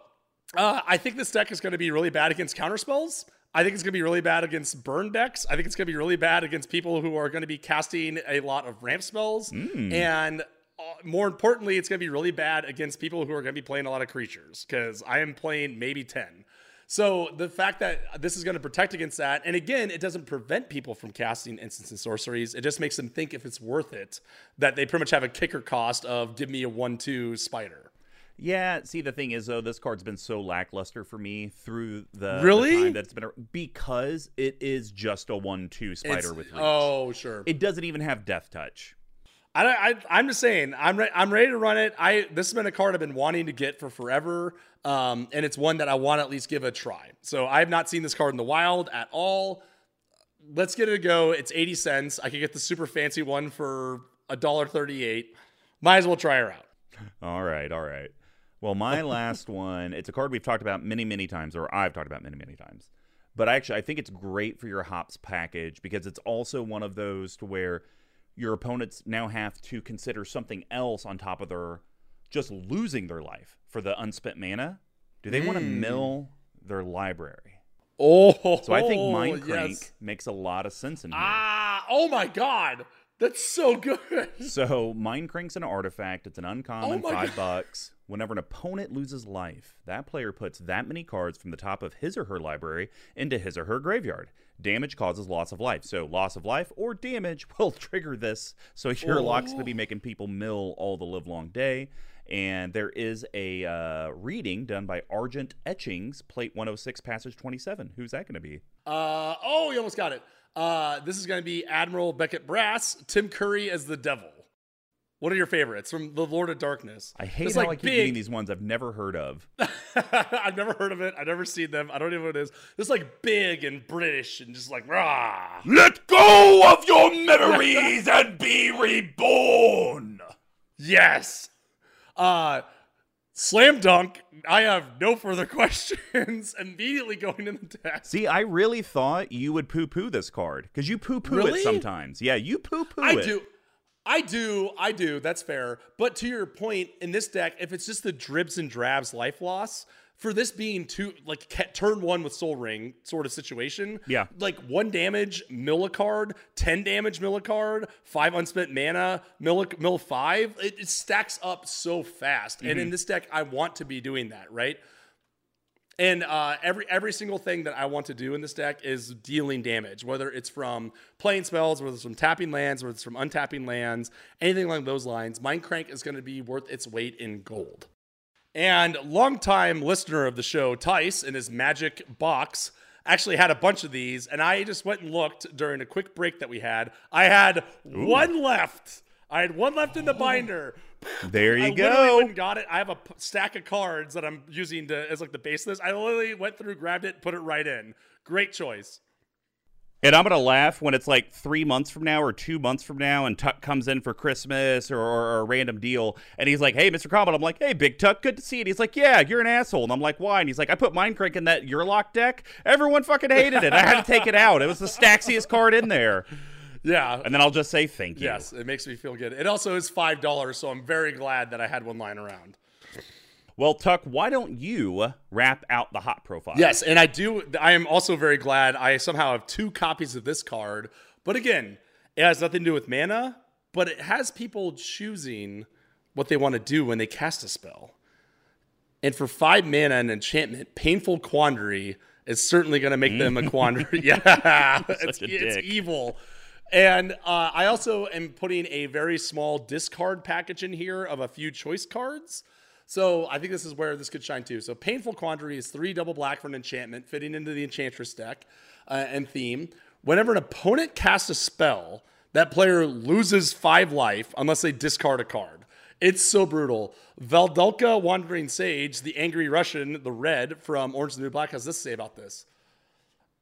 uh, I think this deck is going to be really bad against counterspells. I think it's going to be really bad against burn decks. I think it's going to be really bad against people who are going to be casting a lot of ramp spells. Mm. And Uh, more importantly, it's going to be really bad against people who are going to be playing a lot of creatures because I am playing maybe 10. So the fact that this is going to protect against that, and again, it doesn't prevent people from casting instants and sorceries. It just makes them think if it's worth it, that they pretty much have a kicker cost of give me a one-two spider. Yeah, see the thing is though, this card's been so lackluster for me through the the Really? time that's been because it is just a one-two spider It's- with reach. Oh, sure. It doesn't even have death touch. I, I I'm just saying I'm re- I'm ready to run it. I this has been a card I've been wanting to get for forever, um, and it's one that I want to at least give a try. So I have not seen this card in the wild at all. Let's get it a go. It's eighty cents. I could get the super fancy one for a dollar thirty eight. Might as well try her out. All right, all right. Well, my last one, it's a card we've talked about many, many times, or I've talked about many, many times. But actually, I think it's great for your hops package because it's also one of those to where your opponents now have to consider something else on top of their just losing their life for the unspent mana. Do they want to mill their library? Oh, So I think Mind Crank yes. makes a lot of sense in here. Ah, oh my god, that's so good. So Mind Crank's an artifact. It's an uncommon, Oh five bucks. Whenever an opponent loses life, that player puts that many cards from the top of his or her library into his or her graveyard. Damage causes loss of life. So loss of life or damage will trigger this. So Yurlok's gonna be making people mill all the live long day. And there is a uh, reading done by Argent Etchings, Plate 106, Passage 27. Who's that going to be? Uh, oh, you almost got it. Uh, this is going to be Admiral Beckett Brass, Tim Curry as the devil. What are your favorites from the Lord of Darkness? I hate It's how like I keep big. getting these ones I've never heard of. I've never heard of it. I've never seen them. I don't even know what it is. It's like big and British and just like rah. Let go of your memories and be reborn. Yes. Uh, slam dunk. I have no further questions. Immediately going in the deck. See, I really thought you would poo poo this card because you poo poo Really? it sometimes. Yeah, you poo poo it. I do. I do. I do. That's fair. But to your point, in this deck, if it's just the dribs and drabs life loss, for this being two, like turn one with Sol Ring sort of situation, Yeah. like one damage, mill a card, 10 damage, mill a card, five unspent mana, mill, mill five, it, it stacks up so fast. And in this deck, I want to be doing that, right? And uh, every every single thing that I want to do in this deck is dealing damage, whether it's from playing spells, whether it's from tapping lands, whether it's from untapping lands, anything along those lines. Mind Crank is going to be worth its weight in gold. And longtime listener of the show, Tice, in his magic box, actually had a bunch of these, and I just went and looked during a quick break that we had. I had one left. I had one left in the oh. binder. There you I go. went and got it. I have a p- stack of cards that I'm using to as like the base of this. I literally went through, grabbed it, put it right in. Great choice. And I'm gonna laugh when it's like three months from now or two months from now, and Tuck comes in for Christmas or, or, or a random deal, and he's like, "Hey, Mr. Common," I'm like, "Hey, Big Tuck, good to see you." And he's like, "Yeah, you're an asshole," and I'm like, "Why?" And he's like, "I put Mind Crank in that Yurlok deck. Everyone fucking hated it. I had to take it out. It was the staxiest card in there." Yeah. And then I'll just say thank you. Yes, it makes me feel good. It also is five dollars, so I'm very glad that I had one lying around. Well, Tuck, why don't you wrap out the hot profile? Yes, and I do. I am also very glad I somehow have two copies of this card. But again, it has nothing to do with mana, but it has people choosing what they want to do when they cast a spell. And for five mana and enchantment, Painful Quandary is certainly going to make them a quandary. yeah, it's, it's evil. And uh, I also am putting a very small discard package in here of a few choice cards. So I think this is where this could shine too. So Painful Quandary is three double black for an enchantment, fitting into the Enchantress deck uh, and theme. Whenever an opponent casts a spell, that player loses five life unless they discard a card. It's so brutal. Valdulka Wandering Sage, the angry Russian, the red from Orange and the New Black, has this to say about this.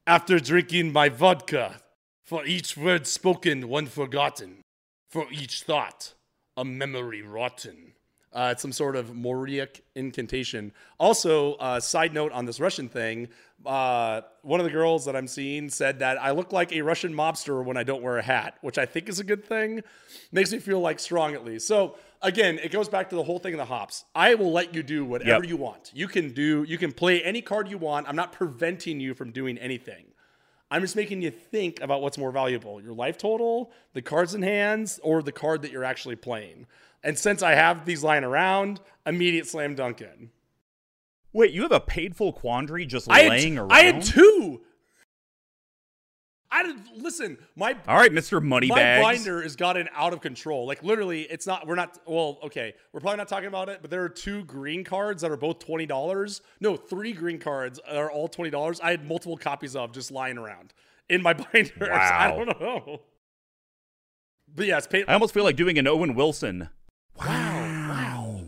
After drinking my vodka, for each word spoken, one forgotten. For each thought, a memory rotten. Uh, it's some sort of Moriok incantation. Also, uh, side note on this Russian thing, uh, one of the girls that I'm seeing said that I look like a Russian mobster when I don't wear a hat, which I think is a good thing. Makes me feel like strong at least. So again, it goes back to the whole thing of the hops. I will let you do whatever Yep. you want. You can do, you can play any card you want. I'm not preventing you from doing anything. I'm just making you think about what's more valuable your life total, the cards in hands, or the card that you're actually playing. And since I have these lying around, immediate slam dunk in. Wait, you have a Painful Quandary just I laying had, around? I had two. I did- listen. My All right, Mister my Moneybags. binder has gotten out of control. Like literally, it's not. We're not. Well, okay, we're probably not talking about it. But there are two green cards that are both twenty dollars. No, three green cards are all twenty dollars. I had multiple copies of just lying around in my binders. I don't know. But yeah, it's paid. I almost feel like doing an Owen Wilson. Wow.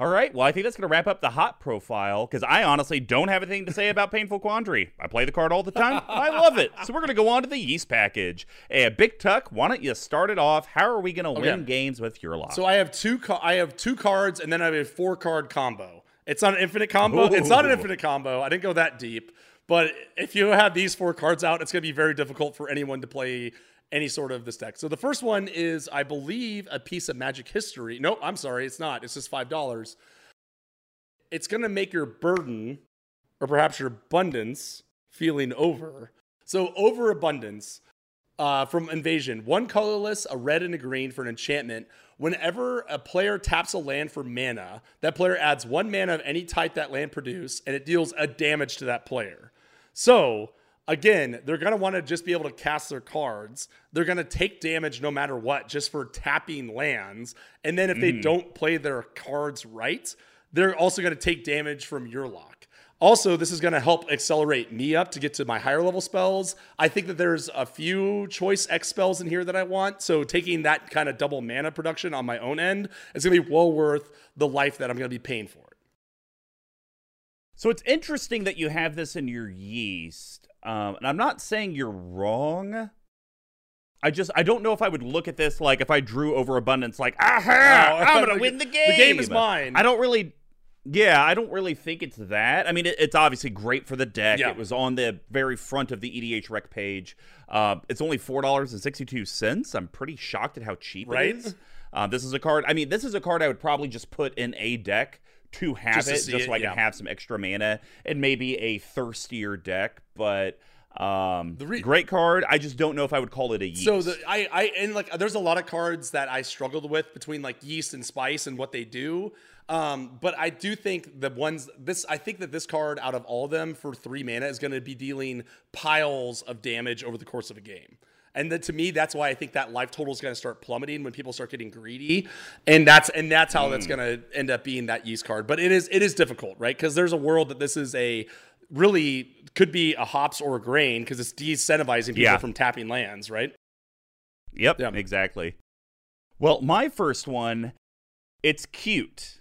All right. Well, I think that's going to wrap up the hot profile because I honestly don't have anything to say about Painful Quandary. I play the card all the time. I love it. So we're going to go on to the yeast package. And Big Tuck, why don't you start it off? How are we going to Okay. win games with Yurlok? So I have two. I have two cards, and then I have a four card combo. It's not an infinite combo. It's not an infinite combo. I didn't go that deep. But if you have these four cards out, it's going to be very difficult for anyone to play any sort of this deck. So the first one is, I believe, a piece of Magic history. No, I'm sorry, it's not. It's just five dollars. It's to make your burden, or perhaps your abundance, feeling over. So overabundance uh, from Invasion. One colorless, a red and a green for an enchantment. Whenever a player taps a land for mana, that player adds one mana of any type that land produce, and it deals a damage to that player. So again, they're gonna want to just be able to cast their cards. They're gonna take damage no matter what, just for tapping lands. And then if they mm. don't play their cards right, they're also gonna take damage from Yurlok. Also, this is going to help accelerate me up to get to my higher level spells. I think that there's a few choice X spells in here that I want. So taking that kind of double mana production on my own end is going to be well worth the life that I'm going to be paying for it. So it's interesting that you have this in your yeast. Um, and I'm not saying you're wrong. I just I don't know if I would look at this like if I drew overabundance like aha Oh, I'm gonna win the game. the game. is mine. I don't really. Yeah, I don't really think it's that. I mean, it, it's obviously great for the deck. Yeah. It was on the very front of the EDHREC page. Uh, it's only four dollars and sixty two cents. I'm pretty shocked at how cheap Right? it is. Uh, this is a card. I mean, this is a card I would probably just put in a deck to have Just it, see just it, so I can have some extra mana and maybe a thirstier deck. But um, The re- great card. I just don't know if I would call it a yeast. So the I I and like there's a lot of cards that I struggled with between like yeast and spice and what they do. Um, but I do think the ones this I think that this card out of all of them for three mana is going to be dealing piles of damage over the course of a game. And then to me, that's why I think that life total is going to start plummeting when people start getting greedy, and that's and that's how that's mm. going to end up being that yeast card. But it is it is difficult, right? Because there's a world that this is a really could be a hops or a grain because it's de-incentivizing people Yeah. from tapping lands, right? Yep, Yeah. exactly. Well, my first one, it's cute.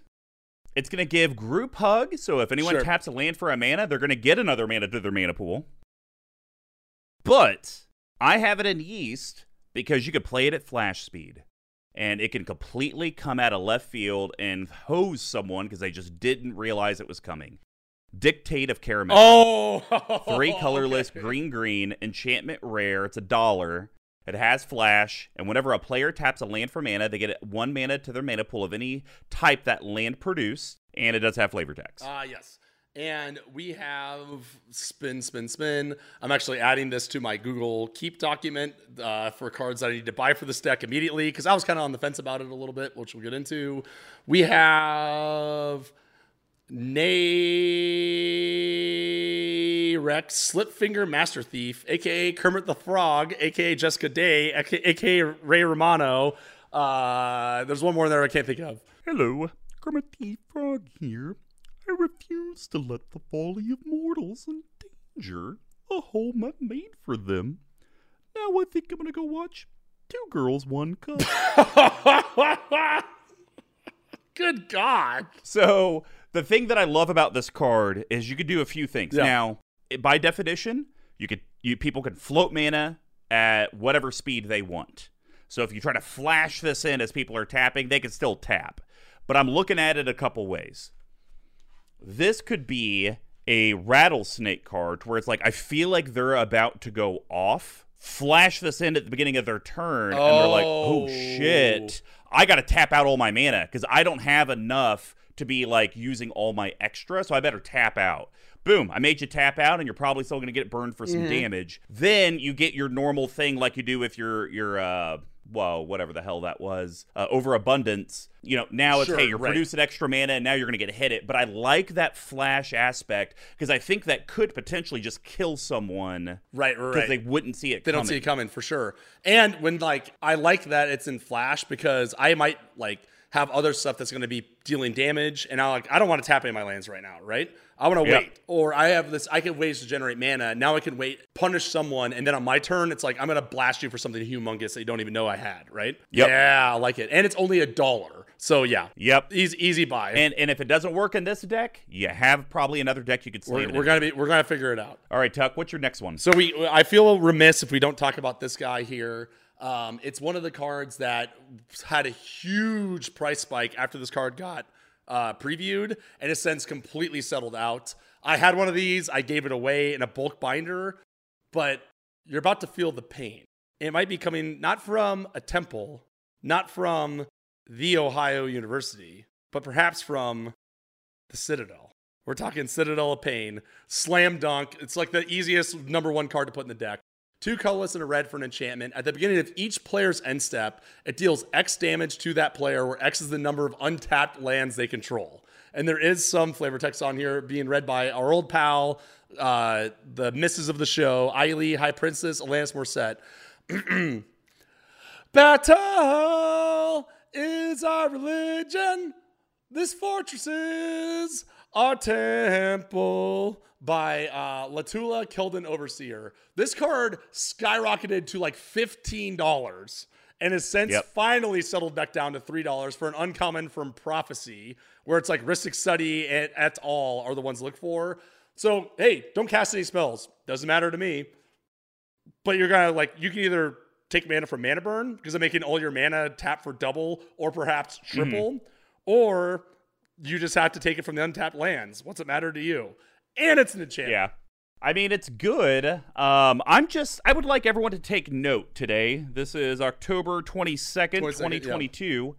It's going to give group hug, so if anyone Sure. taps a land for a mana, they're going to get another mana to their mana pool. But I have it in yeast because you could play it at flash speed. And it can completely come out of left field and hose someone because they just didn't realize it was coming. Dictate of Karametra. Oh, Three colorless, okay. green green, enchantment rare. It's a dollar. It has flash, and whenever a player taps a land for mana, they get one mana to their mana pool of any type that land produced, and it does have flavor text. Ah, yes. And we have spin, spin, spin. I'm actually adding this to my Google Keep document uh, for cards that I need to buy for this deck immediately because I was kind of on the fence about it a little bit, which we'll get into. We have Rex, Slipfinger Master Thief, aka Kermit the Frog, aka Jessica Day, aka, Ray Romano. Uh, there's one more there I can't think of. Hello, Kermit the Frog here. I refuse to let the folly of mortals endanger a home I've made for them. Now I think I'm gonna go watch Two Girls, One Cup. Good God. So the thing that I love about this card is you could do a few things. Yeah. Now, by definition, you could you people can float mana at whatever speed they want. So if you try to flash this in as people are tapping, they can still tap. But I'm looking at it a couple ways. This could be a rattlesnake card where it's like I feel like they're about to go off. Flash this in at the beginning of their turn, and they're like, "Oh Oh. shit! I got to tap out all my mana because I don't have enough to be like using all my extra, so I better tap out." Boom! I made you tap out, and you're probably still going to get burned for some damage. Then you get your normal thing like you do with your your uh, whoa, whatever the hell that was, uh, overabundance. You know, now it's Sure, hey, you're right. producing extra mana, and now you're going to get hit it. But I like that flash aspect because I think that could potentially just kill someone Right, right, because they wouldn't see it. they don't see it coming for sure. And when like I like that it's in flash because I might like have other stuff that's going to be dealing damage, and I like I don't want to tap any of my lands right now, right? I want to Yep. wait, or I have this. I can ways to generate mana. Now I can wait, punish someone, and then on my turn, it's like I'm going to blast you for something humongous that you don't even know I had, right? Yep. Yeah, I like it, and it's only a dollar, so yeah, Yep. easy easy buy. And and if it doesn't work in this deck, you have probably another deck you could we're, we're gonna be we're gonna figure it out. All right, Tuck. What's your next one? So we, I feel remiss if we don't talk about this guy here. Um, it's one of the cards that had a huge price spike after this card got uh, previewed, and has since completely settled out. I had one of these. I gave it away in a bulk binder, but you're about to feel the pain. It might be coming not from a temple, not from the Ohio University, but perhaps from the Citadel. We're talking Citadel of Pain, slam dunk. It's like the easiest number one card to put in the deck. Two colorless and a red for an enchantment. At the beginning of each player's end step, it deals X damage to that player, where X is the number of untapped lands they control. And there is some flavor text on here being read by our old pal, uh, the misses of the show, Eiley, High Princess, Alanis Morissette. Battle is our religion. This fortress is our temple by uh, Latulla Keldon Overseer. This card skyrocketed to like $15 and has since Yep. finally settled back down to $3 for an uncommon from Prophecy, where it's like Ristic Study et, et al. are the ones to look for. So, hey, don't cast any spells. Doesn't matter to me but you're gonna like you can either take mana from mana burn because I'm making all your mana tap for double or perhaps triple, or you just have to take it from the untapped lands. What's it matter to you? And it's in the enchantment. Yeah. I mean, it's good. Um, I'm just, I would like everyone to take note today. This is October 22nd, 22nd, 2022.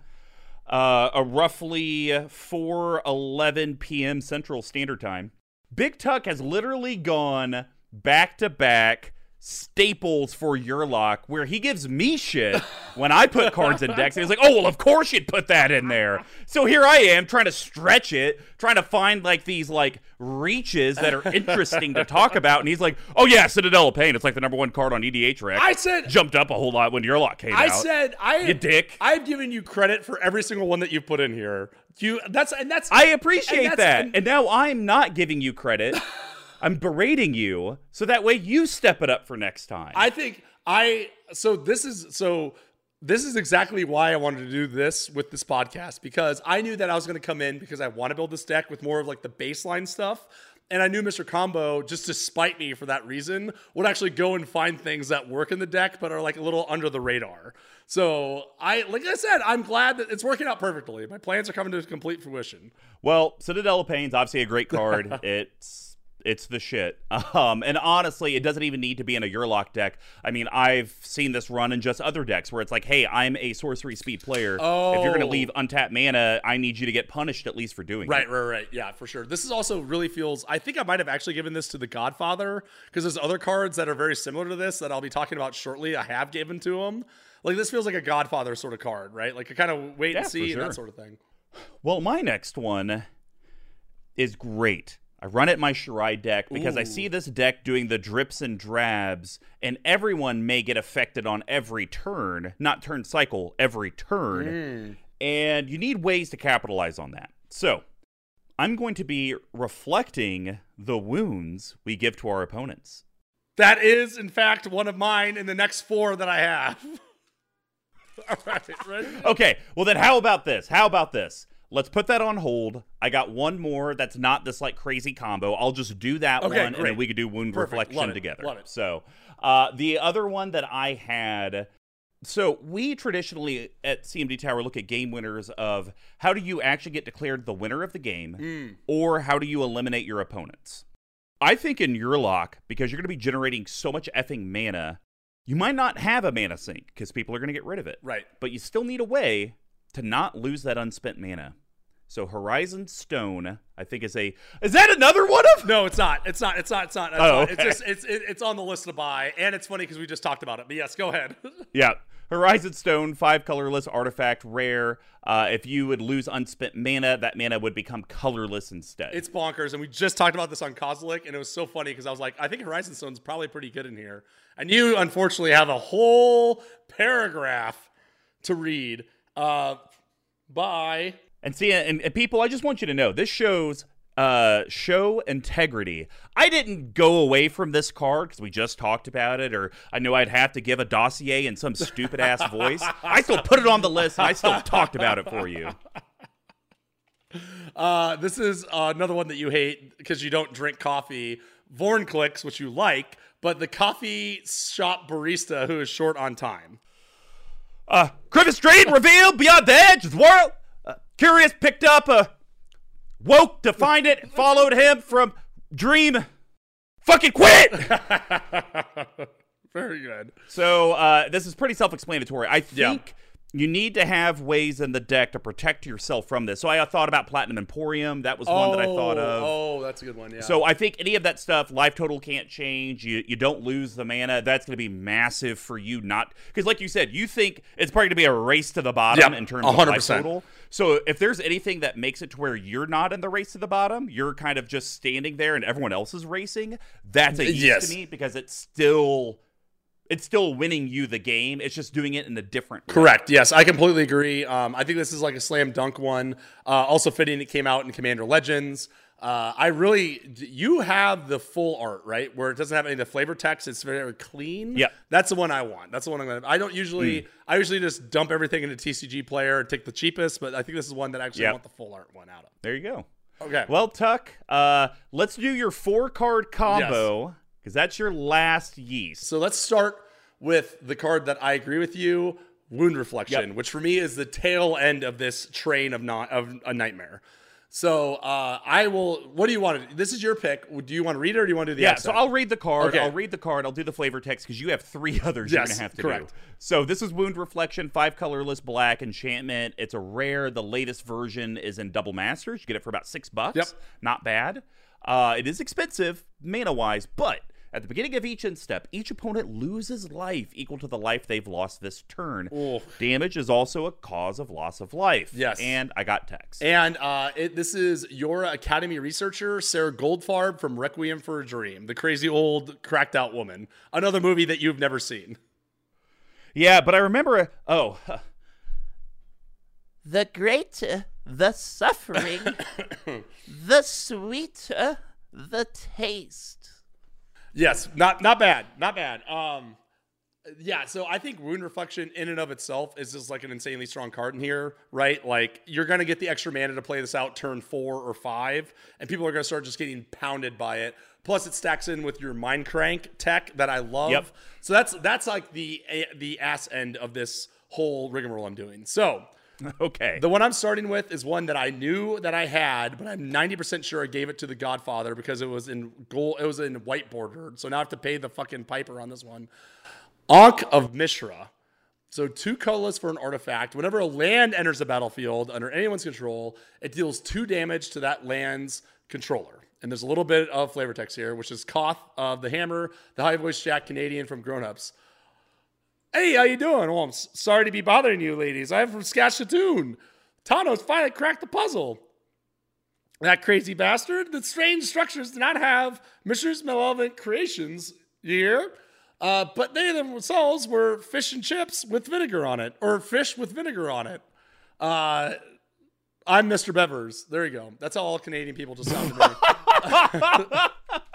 Uh, a roughly 4:11 p.m. Central Standard Time. Big Tuck has literally gone back to back staples for Yurlok, where he gives me shit when I put cards in decks. And he's like, "Oh well, of course you'd put that in there." So here I am trying to stretch it, trying to find like these like reaches that are interesting to talk about, and he's like, "Oh yeah, Citadel of Pain. It's like the number one card on EDHREC." I said jumped up a whole lot when Yurlok came I out. said I You dick. I've given you credit for every single one that you put in here. You that's and that's I appreciate and that's- that. and- And now I'm not giving you credit. I'm berating you so that way you step it up for next time. I think I so this is so this is exactly why I wanted to do this with this podcast because I knew that I was going to come in because I want to build this deck with more of like the baseline stuff. And I knew Mr. Combo, just to spite me for that reason, would actually go and find things that work in the deck but are like a little under the radar. So I, like I said, I'm glad that it's working out perfectly. My plans are coming to complete fruition. Well, Citadel of Pain's obviously a great card. it's it's the shit. Um, and honestly, it doesn't even need to be in a Yurlok deck. I mean, I've seen this run in just other decks where it's like, hey, I'm a sorcery speed player. If you're gonna Oh. leave untapped mana, I need you to get punished at least for doing Right, it. right, right. Right. Yeah, for sure. This is also really feels. I think I might have actually given this to the Godfather because there's other cards that are very similar to this that I'll be talking about shortly. I have given to him. Like this feels like a Godfather sort of card, right? Like a kind of wait Yeah, and see and that sort of thing. Well, my next one is great. I run it my Shirai deck because I see this deck doing the drips and drabs, and everyone may get affected on every turn, not turn cycle, every turn. Hmm. And you need ways to capitalize on that. So, I'm going to be reflecting the wounds we give to our opponents. That is, in fact, one of mine in the next four that I have. All right, ready? Okay, well then how about this? How about this? Let's put that on hold. I got one more that's not this like crazy combo. I'll just do that Okay, one and then we could do wound Perfect. reflection Love together. Love it. So uh, the other one that I had so we traditionally at CMD Tower look at game winners of how do you actually get declared the winner of the game Mm. or how do you eliminate your opponents? I think in Yurlok, because you're going to be generating so much effing mana, you might not have a mana sink because people are going to get rid of it Right. but you still need a way to not lose that unspent mana. So Horizon Stone, I think is a is that another one of? No, it's not. It's not. It's not. It's not. It's, Oh, not. it's okay. just it's it, it's on the list to buy, and it's funny because we just talked about it. But yes, go ahead. Yeah. Horizon Stone, five colorless artifact, rare. Uh, if you would lose unspent mana, that mana would become colorless instead. it's bonkers, and we just talked about this on Kozilek, and it was so funny because I was like, I think Horizon Stone's probably pretty good in here, and you unfortunately have a whole paragraph to read. Uh, bye. And see, and, and people, I just want you to know this shows uh, show integrity. I didn't go away from this card because we just talked about it, or I knew I'd have to give a dossier in some stupid ass voice. I still put it on the list, and I still talked about it for you. Uh, this is uh, another one that you hate because you don't drink coffee. Vorn clicks, which you like, but the coffee shop barista who is short on time. Uh, Griffith Street revealed beyond the edge of the world. Uh, Curious picked up a woke to find it, and followed him from dream. Fucking quit. Very good. So uh, this is pretty self-explanatory. I think you need to have ways in the deck to protect yourself from this. So I thought about Platinum Emperion. That was one that I thought oh, of. Oh, that's a good one. Yeah. So I think any of that stuff, life total can't change. You you don't lose the mana. That's going to be massive for you. Not because, like you said, you think it's probably going to be a race to the bottom Yep, in terms of life 100%. total. So if there's anything that makes it to where you're not in the race to the bottom, you're kind of just standing there and everyone else is racing. That's a Yes. to me because it's still it's still winning you the game. It's just doing it in a different way. Correct. Yes, I completely agree. Um, I think this is like a slam dunk one. Uh, also fitting, it came out in Commander Legends. Uh, I really, you have the full art, right? Where it doesn't have any of the flavor text. It's very clean. Yeah. That's the one I want. That's the one I'm going to, I don't usually, I usually just dump everything into TCG player and take the cheapest, but I think this is one that actually I Yep. want the full art one out of. There you go. Okay. Well, Tuck, uh, let's do your four card combo because that's your last yeast. So let's start with the card that I agree with you, Wound Reflection, Yep. which for me is the tail end of this train of not of a nightmare. So uh, I will. What do you want to? This is your pick. Do you want to read it or do you want to do the Yeah, so I'll read the card. Okay. I'll read the card. I'll do the flavor text because you have three others Yes, you're gonna have to correct. do. So this is Wound Reflection, five colorless black enchantment. It's a rare. The latest version is in Double Masters. You get it for about six bucks. Yep. Not bad. Uh, it is expensive mana wise, but at the beginning of each end step, each opponent loses life equal to the life they've lost this turn. Ooh. Damage is also a cause of loss of life. Yes. And I got text. And uh, it, this is your Academy researcher, Sarah Goldfarb from Requiem for a Dream, the crazy old cracked out woman. Another movie that you've never seen. Yeah, but I remember. Oh, The greater the suffering, the sweeter the taste. Yes, not not bad, not bad. Um, yeah, so I think Wound Reflection in and of itself is just like an insanely strong card in here, right? Like you're gonna get the extra mana to play this out turn four or five, and people are gonna start just getting pounded by it. Plus, it stacks in with your Mind Crank tech that I love. Yep. So that's that's like the the ass end of this whole rigmarole I'm doing. So okay. the one I'm starting with is one that I knew that I had, but I'm 90% sure I gave it to the Godfather because it was in gold, it was in white border. So now I have to pay the fucking piper on this one. Ankh of Mishra. So two colorless for an artifact. Whenever a land enters the battlefield under anyone's control, it deals two damage to that land's controller. And there's a little bit of flavor text here, which is Koth of the Hammer, the high voice Jack Canadian from Grown Ups. Hey, how you doing? Well, I'm sorry to be bothering you, ladies. I'm from Saskatoon. Tawnos finally cracked the puzzle. That crazy bastard. The strange structures do not have Mishra's malevolent creations here, uh, but they themselves were fish and chips with vinegar on it, or fish with vinegar on it. Uh, I'm Mr. Bevers. There you go. That's how all Canadian people just sound to me.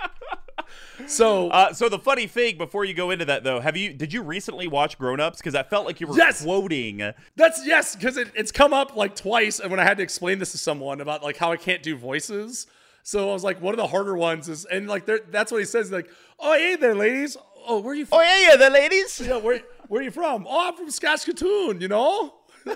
so Uh, so the funny thing before you go into that though, have you did you recently watch Grown Ups? Because I felt like you were Yes! quoting. That's yes, because it, it's come up like twice, and when I had to explain this to someone about like how I can't do voices, so I was like, one of the harder ones is, and like that's what he says, like, oh hey there, ladies, oh where are you from? Oh, yeah, yeah, the ladies. Yeah, where where are you from? Oh, I'm from Saskatoon, you know.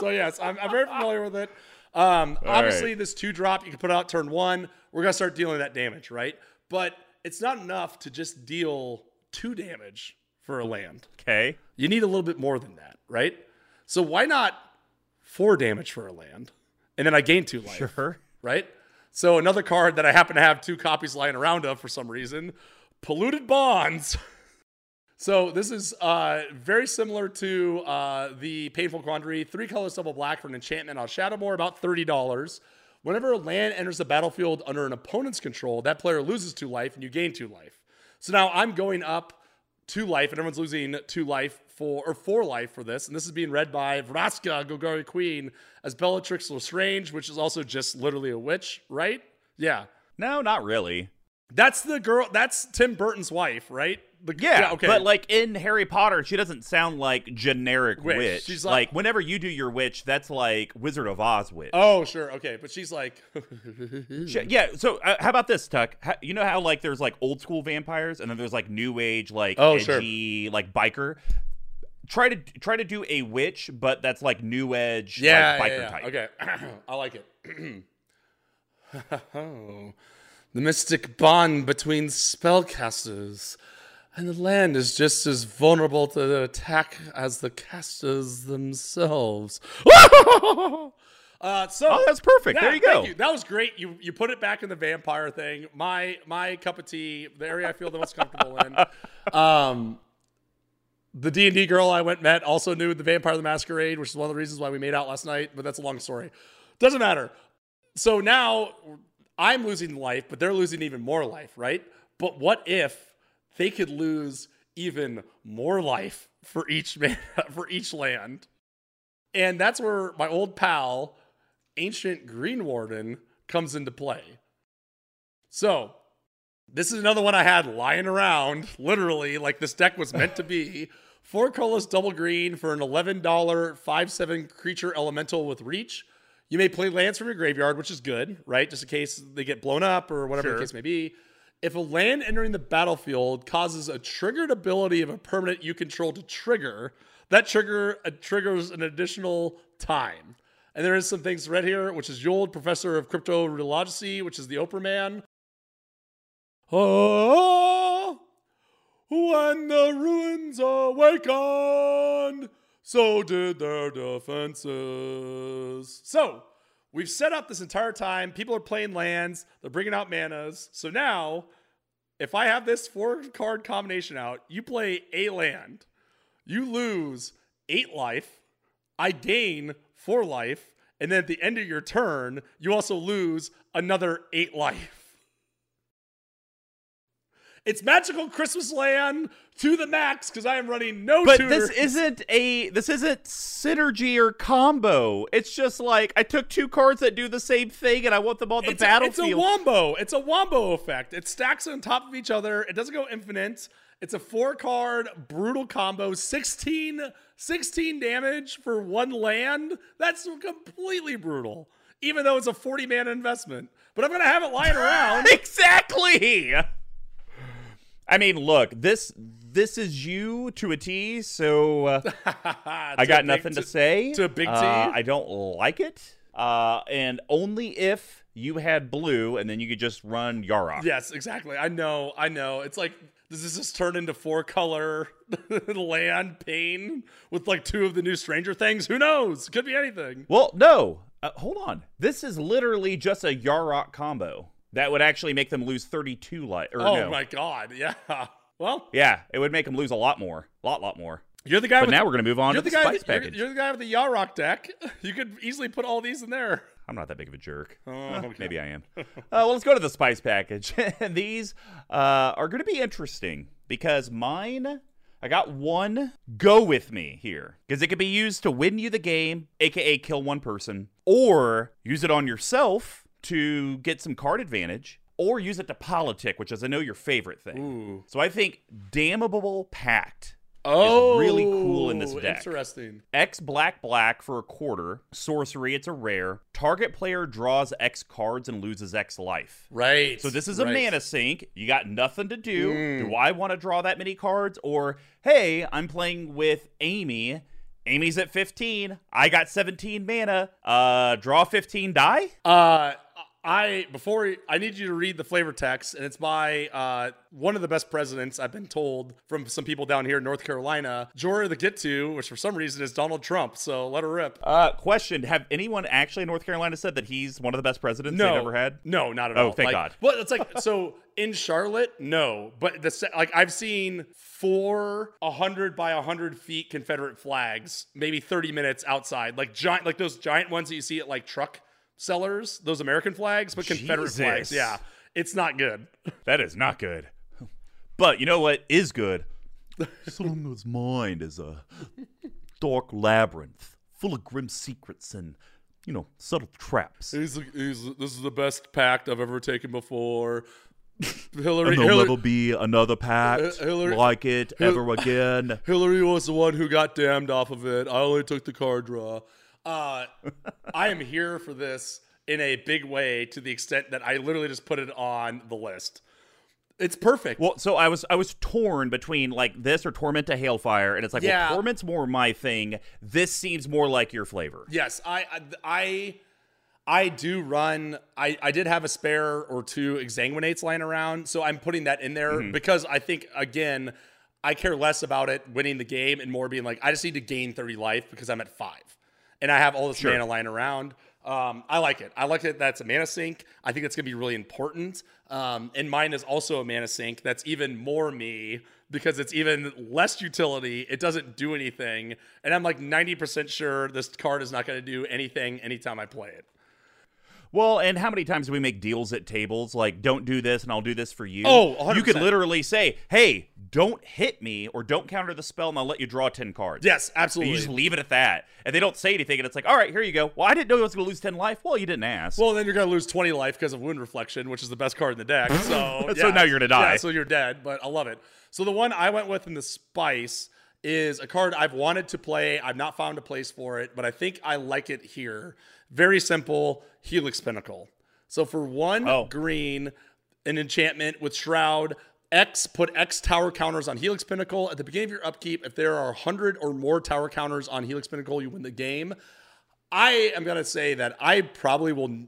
so yes, I'm, I'm very familiar with it. Um, obviously, this two drop you can put out turn one. We're gonna start dealing that damage, right? But it's not enough to just deal two damage for a land. Okay. You need a little bit more than that, right? So why not four damage for a land? and then I gain two life. Sure. Right? So another card that I happen to have two copies lying around of for some reason, polluted bonds. so this is uh, very similar to uh, the painful quandary. Three colors double black for an enchantment on Shadowmoor, about thirty dollars. Whenever a land enters the battlefield under an opponent's control, that player loses two life and you gain two life. So now I'm going up two life and everyone's losing two life for or four life for this. And this is being read by Vraska Golgari Queen as Bellatrix Lestrange, which is also just literally a witch, right? Yeah. No, not really. That's the girl that's Tim Burton's wife, right? The, Yeah, okay. But like in Harry Potter, she doesn't sound like generic Witch. witch. She's like, like- whenever you do your witch, that's like Wizard of Oz witch. Oh, sure. Okay. But she's like Sh- Yeah. So uh, how about this, Tuck? How, you know how like there's like old school vampires, and then there's like new age, like Oh, sure. edgy, like biker. Try to try to do a witch, but that's like new edge, Yeah, like, biker yeah, yeah. type. Okay, I like it. oh, the mystic bond between spellcasters and the land is just as vulnerable to the attack as the casters themselves. uh, so Oh, that's perfect. yeah, there you thank go. That was great. You you put it back in the vampire thing. My my cup of tea, the area I feel the most comfortable in. Um, the D and D girl I went met also knew the Vampire the Masquerade, which is one of the reasons why we made out last night. But that's a long story. Doesn't matter. So now I'm losing life, but they're losing even more life, right? But what if they could lose even more life for each man for each land? And that's where my old pal, Ancient Green Warden, comes into play. So this is another one I had lying around, literally, like this deck was meant to be. Four colorless double green for an $11 5 7 creature elemental with reach. You may play lands from your graveyard, which is good, right? Just in case they get blown up or whatever the case may be. If a land entering the battlefield causes a triggered ability of a permanent you control to trigger, that trigger uh, triggers an additional time. And there is some things read here, which is Yold, professor of cryptorelogy, which is the Oprah man. Oh, when the ruins awakened, so did their defenses. So, we've set up this entire time. People are playing lands, they're bringing out manas. So now, if I have this four card combination out, you play a land, you lose eight life, I gain four life, and then at the end of your turn, you also lose another eight life. It's magical Christmas land to the max because I am running no But this isn't a this isn't synergy or combo. It's just like I took two cards that do the same thing and I want them on the it's a, it's battlefield. a wombo. It's a wombo effect. It stacks on top of each other. It doesn't go infinite. It's a four card brutal combo. 16, 16 damage for one land. That's completely brutal. Even though it's a 40 man investment. But I'm going to have it lying around. exactly. I mean, look, this this is you to a T, so uh, I got nothing to, say. to a big T? Uh, I don't like it. Uh, and only if you had blue, and then you could just run Yarok. Yes, exactly. I know. I know. It's like does this just turn into four color land pain with like two of the new Stranger Things? Who knows? Could be anything. Well, no. Uh, hold on. This is literally just a Yarok combo that would actually make them lose 32 life. Or Oh no. my god. Yeah. Well, Yeah, it would make them lose a lot more. A lot, lot more. you're the guy. But with now we're going to move on you're to the the, guy. spice with- you're, package. you're the guy with the Yarok deck. You could easily put all these in there. I'm not that big of a jerk. Oh, okay. Maybe I am. uh, well, let's go to the spice package. and these uh, are going to be interesting because mine, I got one go with me here because it could be used to win you the game, aka kill one person, or use it on yourself to get some card advantage. Or use it to politic, which is I know your favorite thing. Ooh. So I think damnable pact Oh, really cool in this deck. Interesting. X black black for a quarter. Sorcery, it's a rare. Target player draws X cards and loses X life. Right. So this is a right. mana sink. You got nothing to do. Mm. Do I want to draw that many cards? Or hey, I'm playing with Amy. Amy's at 15. I got 17 mana. Uh draw 15 die? Uh, I before I need you to read the flavor text, and it's by uh, one of the best presidents I've been told from some people down here in North Carolina, Jorah the Get To, which for some reason is Donald Trump. So let her rip. Uh, question: Have anyone actually in North Carolina said that he's one of the best presidents no, they've ever had? No, not at Oh, all. thank Like, God. Well, it's like so in Charlotte, no, but the like I've seen four hundred by hundred feet Confederate flags, maybe thirty minutes outside, like giant, like those giant ones that you see at like truck sellers, those American flags, but Confederate flags. Yeah, it's not good. That is not good. But you know what is good? Someone's mind is a dark labyrinth full of grim secrets and, you know, subtle traps. He's, he's, this is the best pact I've ever taken before. Hillary, And there'll never be another pact Uh, Hillary- like it ever again. Hillary was the one who got damned off of it. I only took the card draw. Uh, I am here for this in a big way to the extent that I literally just put it on the list. It's perfect. Well, so I was I was torn between like this or Torment of Hailfire, and it's like, Yeah. well, Torment's more my thing. This seems more like your flavor. Yes, I I I do run. I I did have a spare or two exsanguinates lying around, so I'm putting that in there because I think again, I care less about it winning the game and more being like I just need to gain 30 life because I'm at five, and I have all this mana lying around. Um, I like it. I like it. That's a mana sink. I think that's gonna be really important. Um, and mine is also a mana sink. That's even more me because it's even less utility. It doesn't do anything, and I'm like 90% sure this card is not going to do anything anytime I play it. Well, and how many times do we make deals at tables like, don't do this and I'll do this for you? Oh, you could literally say, hey, don't hit me or don't counter the spell and I'll let you draw 10 cards. Yes, And absolutely. you just leave it at that. And they don't say anything. And it's like, all right, here you go. Well, I didn't know I was going to lose 10 life. Well, you didn't ask. well, then you're going to lose 20 life because of Wound Reflection, which is the best card in the deck. So, So yeah. now you're gonna die. Yeah, so you're dead, but I love it. So the one I went with in the Spice is a card I've wanted to play. I've not found a place for it, but I think I like it here. Very simple Helix Pinnacle. So for one Oh. green, an enchantment with Shroud. X put X tower counters on Helix Pinnacle at the beginning of your upkeep. If there are 100 or more tower counters on Helix Pinnacle, you win the game. I am gonna say that I probably will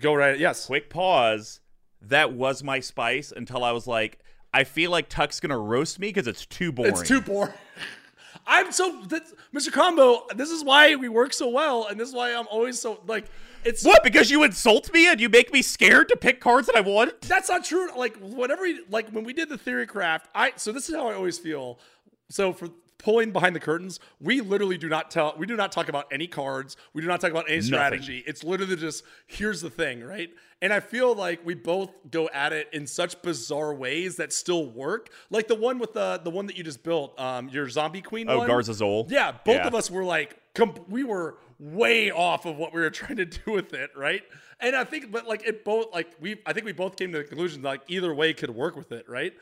go right. Yes, Quick pause. That was my spice until I was like, I feel like Tuck's going to roast me because it's too boring. it's too boring. I'm so Mr. Combo. This is why we work so well, and this is why I'm always so like it's What? Because you insult me and you make me scared to pick cards that I want? That's not true. Like whatever, you- like when we did the theory craft, I so this is how I always feel. So for pulling behind the curtains, we literally do not tell, we do not talk about any cards. We do not talk about any strategy. It's literally just here's the thing, right? And I feel like we both go at it in such bizarre ways that still work. Like the one with the the one that you just built, um, your zombie queen. Oh, one. Garza Zol? Yeah, both Yeah. of us were like, com- we were way off of what we were trying to do with it, right? And I think, but like it both, like we, I think we both came to the conclusion like either way could work with it, right?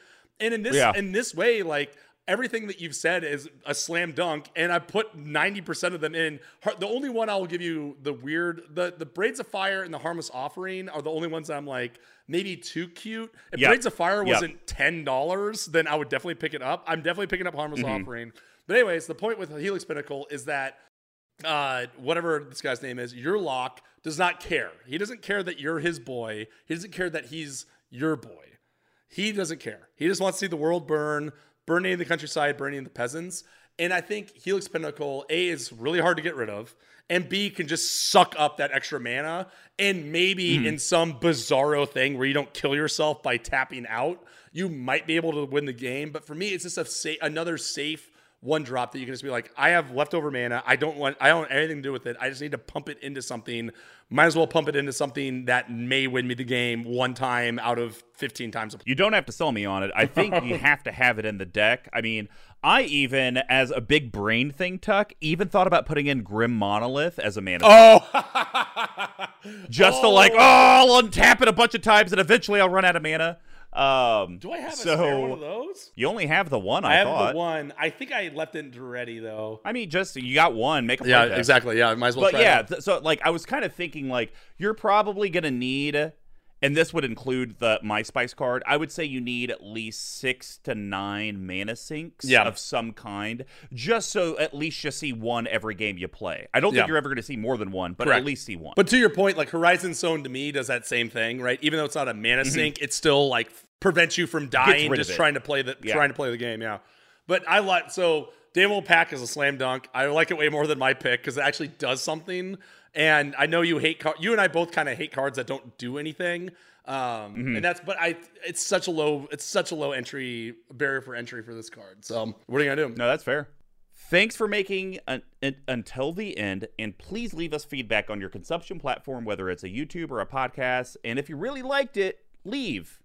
And in this, Yeah. in this way, like everything that you've said is a slam dunk, and I put ninety percent of them in. The only one I'll give you the weird, the the braids of fire and the harmless offering are the only ones I'm like maybe too cute. If Yep. braids of fire wasn't ten dollars, then I would definitely pick it up. I'm definitely picking up harmless Mm-hmm. offering. But anyways, the point with Helix Pinnacle is that uh, whatever this guy's name is, Yurlok does not care. He doesn't care that you're his boy. He doesn't care that he's your boy. He doesn't care. He just wants to see the world burn, burning the countryside, burning the peasants. And I think Helix Pinnacle, A, is really hard to get rid of, and B, can just suck up that extra mana. And maybe hmm. in some bizarro thing where you don't kill yourself by tapping out, you might be able to win the game. But for me, it's just a sa- another safe one drop that you can just be like, I have leftover mana. I don't want I don't want anything to do with it. I just need to pump it into something. Might as well pump it into something that may win me the game one time out of 15 times a You don't have to sell me on it. I think you have to have it in the deck. I mean, I even, as a big brain thing, Tuck, even thought about putting in Grim Monolith as a mana. Oh, just to like, oh. oh, I'll untap it a bunch of times and eventually I'll run out of mana. Um, do I have a so spare one of those? You only have the one, I, I have thought. the one. I think I left it ready though. I mean, just you got one. Make a Yeah, play exactly. Yeah, might as well But try yeah, it. th- so like I was kind of thinking like you're probably gonna need and this would include the My Spice card. I would say you need at least six to nine mana sinks Yeah. of some kind, just so at least you see one every game you play. I don't think Yeah. you're ever going to see more than one, but Correct. at least see one. But to your point, like Horizon Stone to me does that same thing, right? Even though it's not a mana sink, it still like prevents you from dying just trying to play the Yeah. trying to play the game. Yeah, but I like so Damo Pack is a slam dunk. I like it way more than my pick because it actually does something. And I know you hate you and I both kind of hate cards that don't do anything. Um, Mm-hmm. and that's but I it's such a low it's such a low entry barrier for entry for this card. So what are you gonna do? No, that's fair. Thanks for making un- un- until the end, and please leave us feedback on your consumption platform, whether it's a YouTube or a podcast. And if you really liked it, leave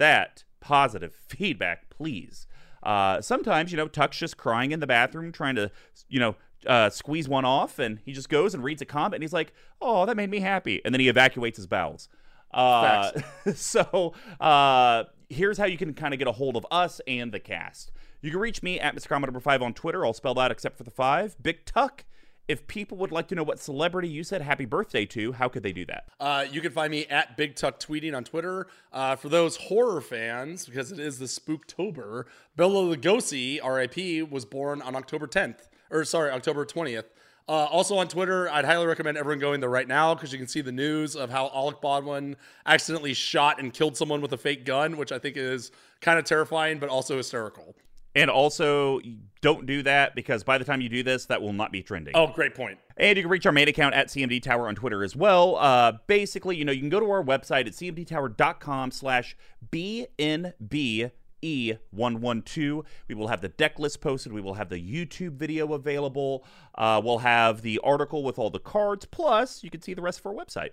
that positive feedback, please. Uh, sometimes, you know, Tuck's just crying in the bathroom, trying to, you know, uh, squeeze one off, and he just goes and reads a comment, and he's like, "Oh, that made me happy," and then he evacuates his bowels. Uh, so uh, here's how you can kind of get a hold of us and the cast. You can reach me at Mr. Comment number five on Twitter, all spelled out except for the five. Big Tuck. If people would like to know what celebrity you said happy birthday to, how could they do that? Uh, you can find me at Big Tuck Tweeting on Twitter. Uh, for those horror fans, because it is the Spooktober, Bela Lugosi, RIP, was born on October 10th, or sorry, October 20th. Uh, also on Twitter, I'd highly recommend everyone going there right now because you can see the news of how Alec Baldwin accidentally shot and killed someone with a fake gun, which I think is kind of terrifying but also hysterical. And also, don't do that because by the time you do this, that will not be trending. Oh, great point. And you can reach our main account at CMD Tower on Twitter as well. Uh, basically, you know, you can go to our website at cmdtower.com slash BNBE112. We will have the deck list posted. We will have the YouTube video available. Uh, we'll have the article with all the cards. Plus, you can see the rest of our website.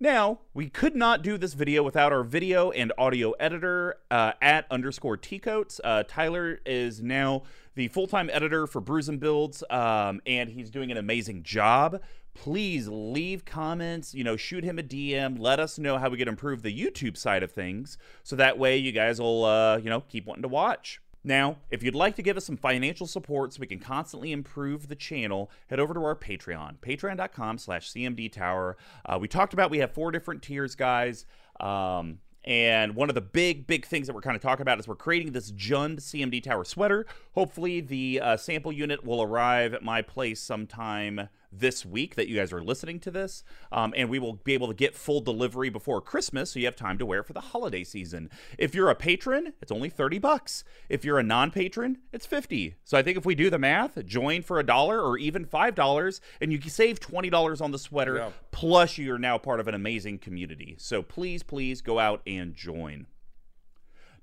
Now, we could not do this video without our video and audio editor uh, at underscore tcoats. Uh, Tyler is now the full time editor for Brews and Builds, um, and he's doing an amazing job. Please leave comments, you know, shoot him a DM. Let us know how we can improve the YouTube side of things so that way you guys will, uh, you know, keep wanting to watch. Now, if you'd like to give us some financial support so we can constantly improve the channel, head over to our Patreon, patreon.com slash cmdtower. Uh, we talked about we have four different tiers, guys. Um, and one of the big, big things that we're kind of talking about is we're creating this Jund CMD Tower sweater. Hopefully, the uh, sample unit will arrive at my place sometime this week that you guys are listening to this. Um, and we will be able to get full delivery before Christmas so you have time to wear for the holiday season. If you're a patron, it's only 30 bucks. If you're a non-patron, it's 50. So I think if we do the math, join for a dollar or even $5 and you can save $20 on the sweater. Yeah. Plus you're now part of an amazing community. So please, please go out and join.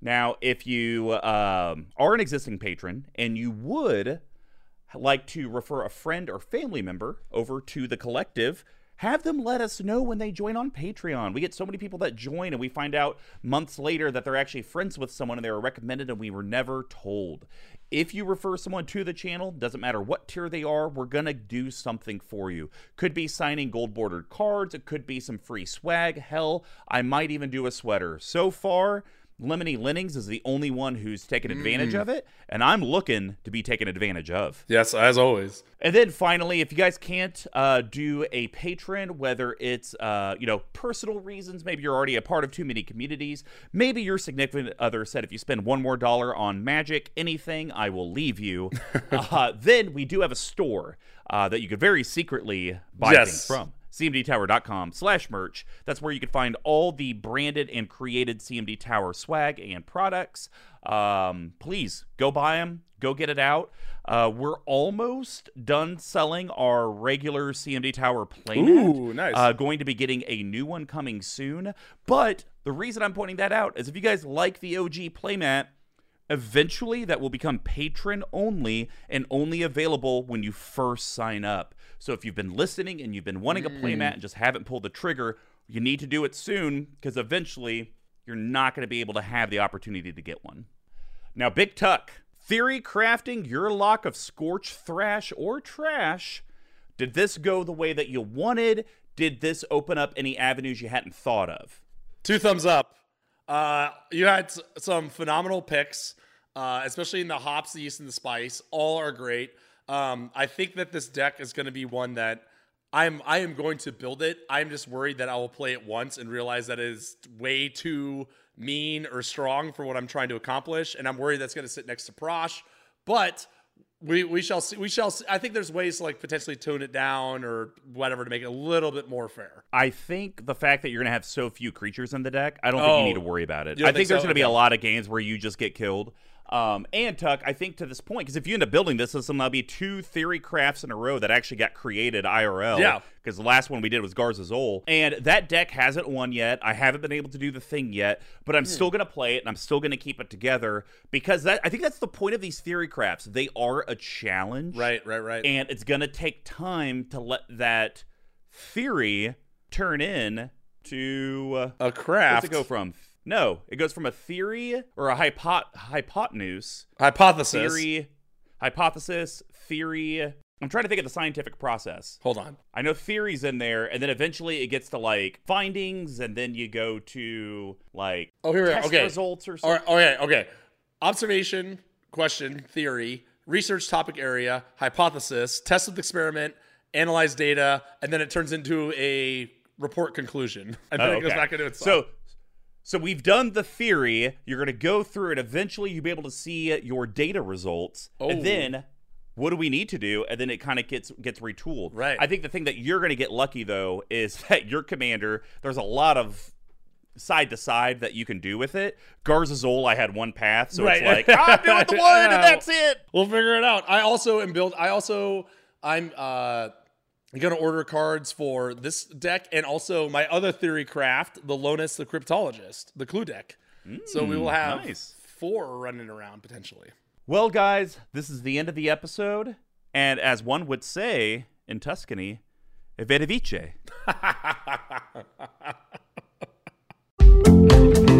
Now, if you um, are an existing patron and you would like to refer a friend or family member over to the collective, have them let us know when they join on Patreon. We get so many people that join, and we find out months later that they're actually friends with someone and they were recommended, and we were never told. If you refer someone to the channel, doesn't matter what tier they are, we're gonna do something for you. Could be signing gold bordered cards, it could be some free swag. Hell, I might even do a sweater. So far, Lemony Lennings is the only one who's taken advantage of it, and I'm looking to be taken advantage of. Yes, as always. And then finally, if you guys can't uh, do a patron, whether it's uh, you know personal reasons, maybe you're already a part of too many communities, maybe your significant other said if you spend one more dollar on magic, anything, I will leave you. uh, then we do have a store uh, that you could very secretly buy Yes. things from cmdtower.com slash merch. That's where you can find all the branded and created cmd tower swag and products. Um, please go buy them go get it out. Uh, we're almost done selling our regular cmd tower playmat Ooh, nice. uh, going to be getting a new one coming soon. But the reason i'm pointing that out is if you guys like the og playmat Eventually, that will become patron only and only available when you first sign up. So, if you've been listening and you've been wanting a playmat and just haven't pulled the trigger, you need to do it soon because eventually you're not going to be able to have the opportunity to get one. Now, Big Tuck, theory crafting Yurlok of scorch, thrash, or trash. Did this go the way that you wanted? Did this open up any avenues you hadn't thought of? Two thumbs up. Uh, you had some phenomenal picks, uh, especially in the hops, the yeast, and the spice. All are great. Um, I think that this deck is going to be one that I'm I am going to build it. I'm just worried that I will play it once and realize that it is way too mean or strong for what I'm trying to accomplish, and I'm worried that's going to sit next to Prossh. But we we shall see. We shall. See. I think there's ways to like potentially tone it down or whatever to make it a little bit more fair. I think the fact that you're going to have so few creatures in the deck, I don't think Oh. you need to worry about it. I think think there's so? going to be a lot of games where you just get killed. Um, and Tuck, I think to this point, because if you end up building this, system, now be two theory crafts in a row that actually got created IRL. Yeah. Because the last one we did was Garza's Zol. And that deck hasn't won yet. I haven't been able to do the thing yet, but I'm still going to play it and I'm still going to keep it together because that I think that's the point of these theory crafts. They are a challenge. Right, right, right. And it's going to take time to let that theory turn in to uh, a craft go from? No, it goes from a theory or a hypo- hypotenuse. hypothesis. theory, hypothesis, theory. I'm trying to think of the scientific process. Hold on. I know theories in there, and then eventually it gets to like findings, and then you go to like Oh, here we are. test Okay. results or something. right, okay, okay. Observation, question, theory, research topic area, hypothesis, test with experiment, analyze data, and then it turns into a report conclusion. And then Oh, it goes back into itself. So, so we've done the theory. You're going to go through it. Eventually, you'll be able to see your data results, Oh. and then what do we need to do? And then it kind of gets gets retooled. Right. I think the thing that you're going to get lucky though is that your commander. There's a lot of side to side that you can do with it. Garza Zol, I had one path, so Right. it's like I'm doing the one, and that's it. We'll figure it out. I also am build. I also I'm uh I'm going to order cards for this deck and also my other theory craft, the Lonis the Cryptologist, the clue deck. Mm, so we will mm, have nice. four running around potentially. Well, guys, this is the end of the episode. And as one would say in Tuscany, Evedivice.